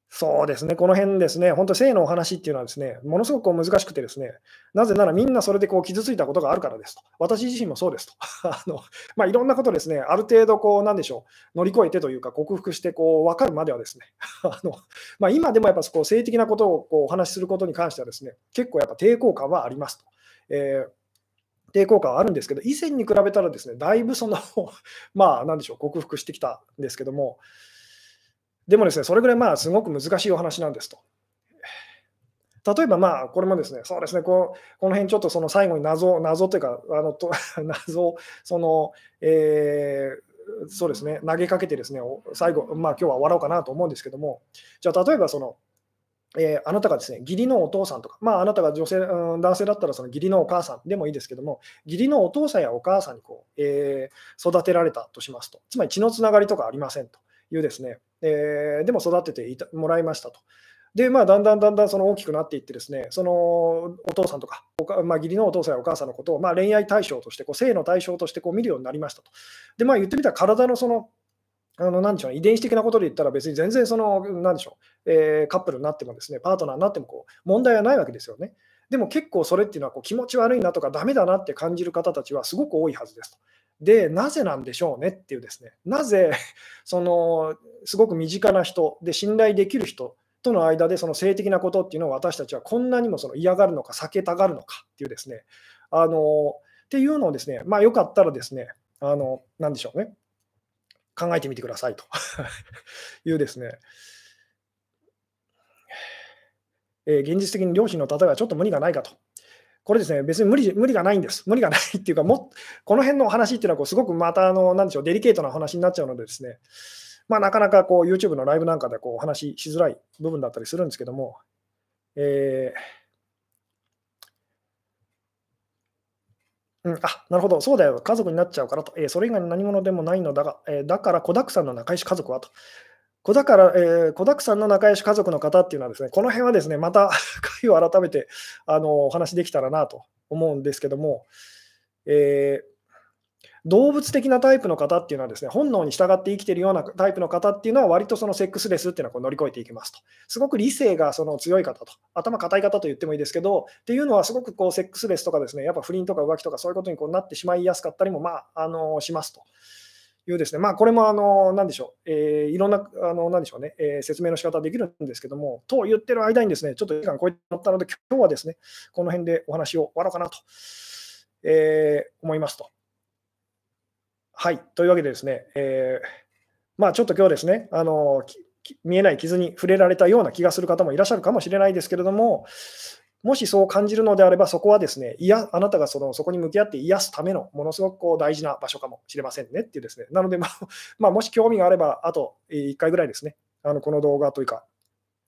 そうですね、この辺ですね、本当、性のお話っていうのはですね、ものすごく難しくてですね、なぜならみんなそれでこう傷ついたことがあるからですと。私自身もそうですと。[laughs] あのまあ、いろんなことですね、ある程度こう、なんでしょう、乗り越えてというか、克服してこう分かるまではですね、[laughs] あのまあ、今でもやっぱこう性的なことをこうお話しすることに関してはですね、結構やっぱ抵抗感はありますと。えー抵抗感はあるんですけど、以前に比べたらですね、だいぶその [laughs] まあ、なんでしょう、克服してきたんですけども、でもですね、それぐらいまあ、すごく難しいお話なんですと。例えばまあ、これもですね、そうですね、こうこの辺ちょっとその最後に謎、謎というか、あのと [laughs] 謎、その、えー、そうですね、投げかけてですね、最後、まあ今日は終わろうかなと思うんですけども、じゃあ例えばその、えー、あなたがですね、義理のお父さんとか、まあ、あなたが女性、うん、男性だったらその義理のお母さんでもいいですけども、義理のお父さんやお母さんにこう、えー、育てられたとしますと、つまり血のつながりとかありませんというですね、えー、でも育てていたもらいましたと。で、まあ、だんだんだんだんその大きくなっていってですね、そのお父さんとか、おかまあ、義理のお父さんやお母さんのことを、まあ、恋愛対象として、こう性の対象としてこう見るようになりましたと。で、まあ、言ってみたら体のそのあのなんでしょう、遺伝子的なことで言ったら、別に全然その、なんでしょう、えー、カップルになってもですね、パートナーになってもこう問題はないわけですよね。でも結構それっていうのはこう気持ち悪いなとか、ダメだなって感じる方たちはすごく多いはずですと。で、なぜなんでしょうねっていうですね、なぜ [laughs] そのすごく身近な人で信頼できる人との間でその性的なことっていうのを私たちはこんなにもその嫌がるのか避けたがるのかっていうですね、あのっていうのをですね、まあよかったらですね、あの、なんでしょうね、考えてみてくださいと [laughs] いうですね、えー、現実的に両親の例えはちょっと無理がないかと。これですね、別に無理無理がないんです。無理がないっていうか、もこの辺の話っていうのはこうすごくまたあの、なんでしょう、デリケートな話になっちゃうのでですね、まあ、なかなかこう YouTube のライブなんかでこうお話ししづらい部分だったりするんですけども、えー、うん、あなるほど、そうだよ、家族になっちゃうからと、えー、それ以外の何者でもないのだが、えー、だから子だくさんの仲良し家族はと。子だから、えー、子だくさんの仲良し家族の方っていうのはですね、この辺はですね、また [laughs] 回を改めてあのお話できたらなと思うんですけども、えー動物的なタイプの方っていうのはですね、本能に従って生きているようなタイプの方っていうのは、割とそのセックスレスっていうのはこう乗り越えていきますと。すごく理性がその強い方と、頭固い方と言ってもいいですけど、っていうのはすごくこうセックスレスとかですね、やっぱ不倫とか浮気とかそういうことにこうなってしまいやすかったりも、まあ、あのしますと。いうですね、まあ、これもあの、なんでしょう、えー、いろんな、あの、なんでしょうね、えー、説明の仕方できるんですけども、と言ってる間にですね、ちょっと時間超えてったので、今日はですね、この辺でお話を終わろうかなと、えー、思いますと。はい、というわけでですね、えー、まあ、ちょっと今日ですね、あの見えない傷に触れられたような気がする方もいらっしゃるかもしれないですけれども、もしそう感じるのであれば、そこはですね、いや、あなたがそのそこに向き合って癒すためのものすごくこう大事な場所かもしれませんねっていうですね、なので、まあ、[laughs] まあ、もし興味があれば、あと1回ぐらいですね、あのこの動画というか、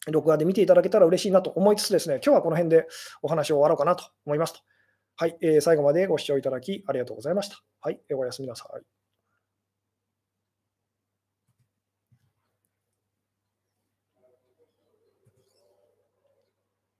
録画で見ていただけたら嬉しいなと思いつつですね、今日はこの辺でお話を終わろうかなと思いますと。はい、えー、最後までご視聴いただきありがとうございました。はい、おやすみなさい。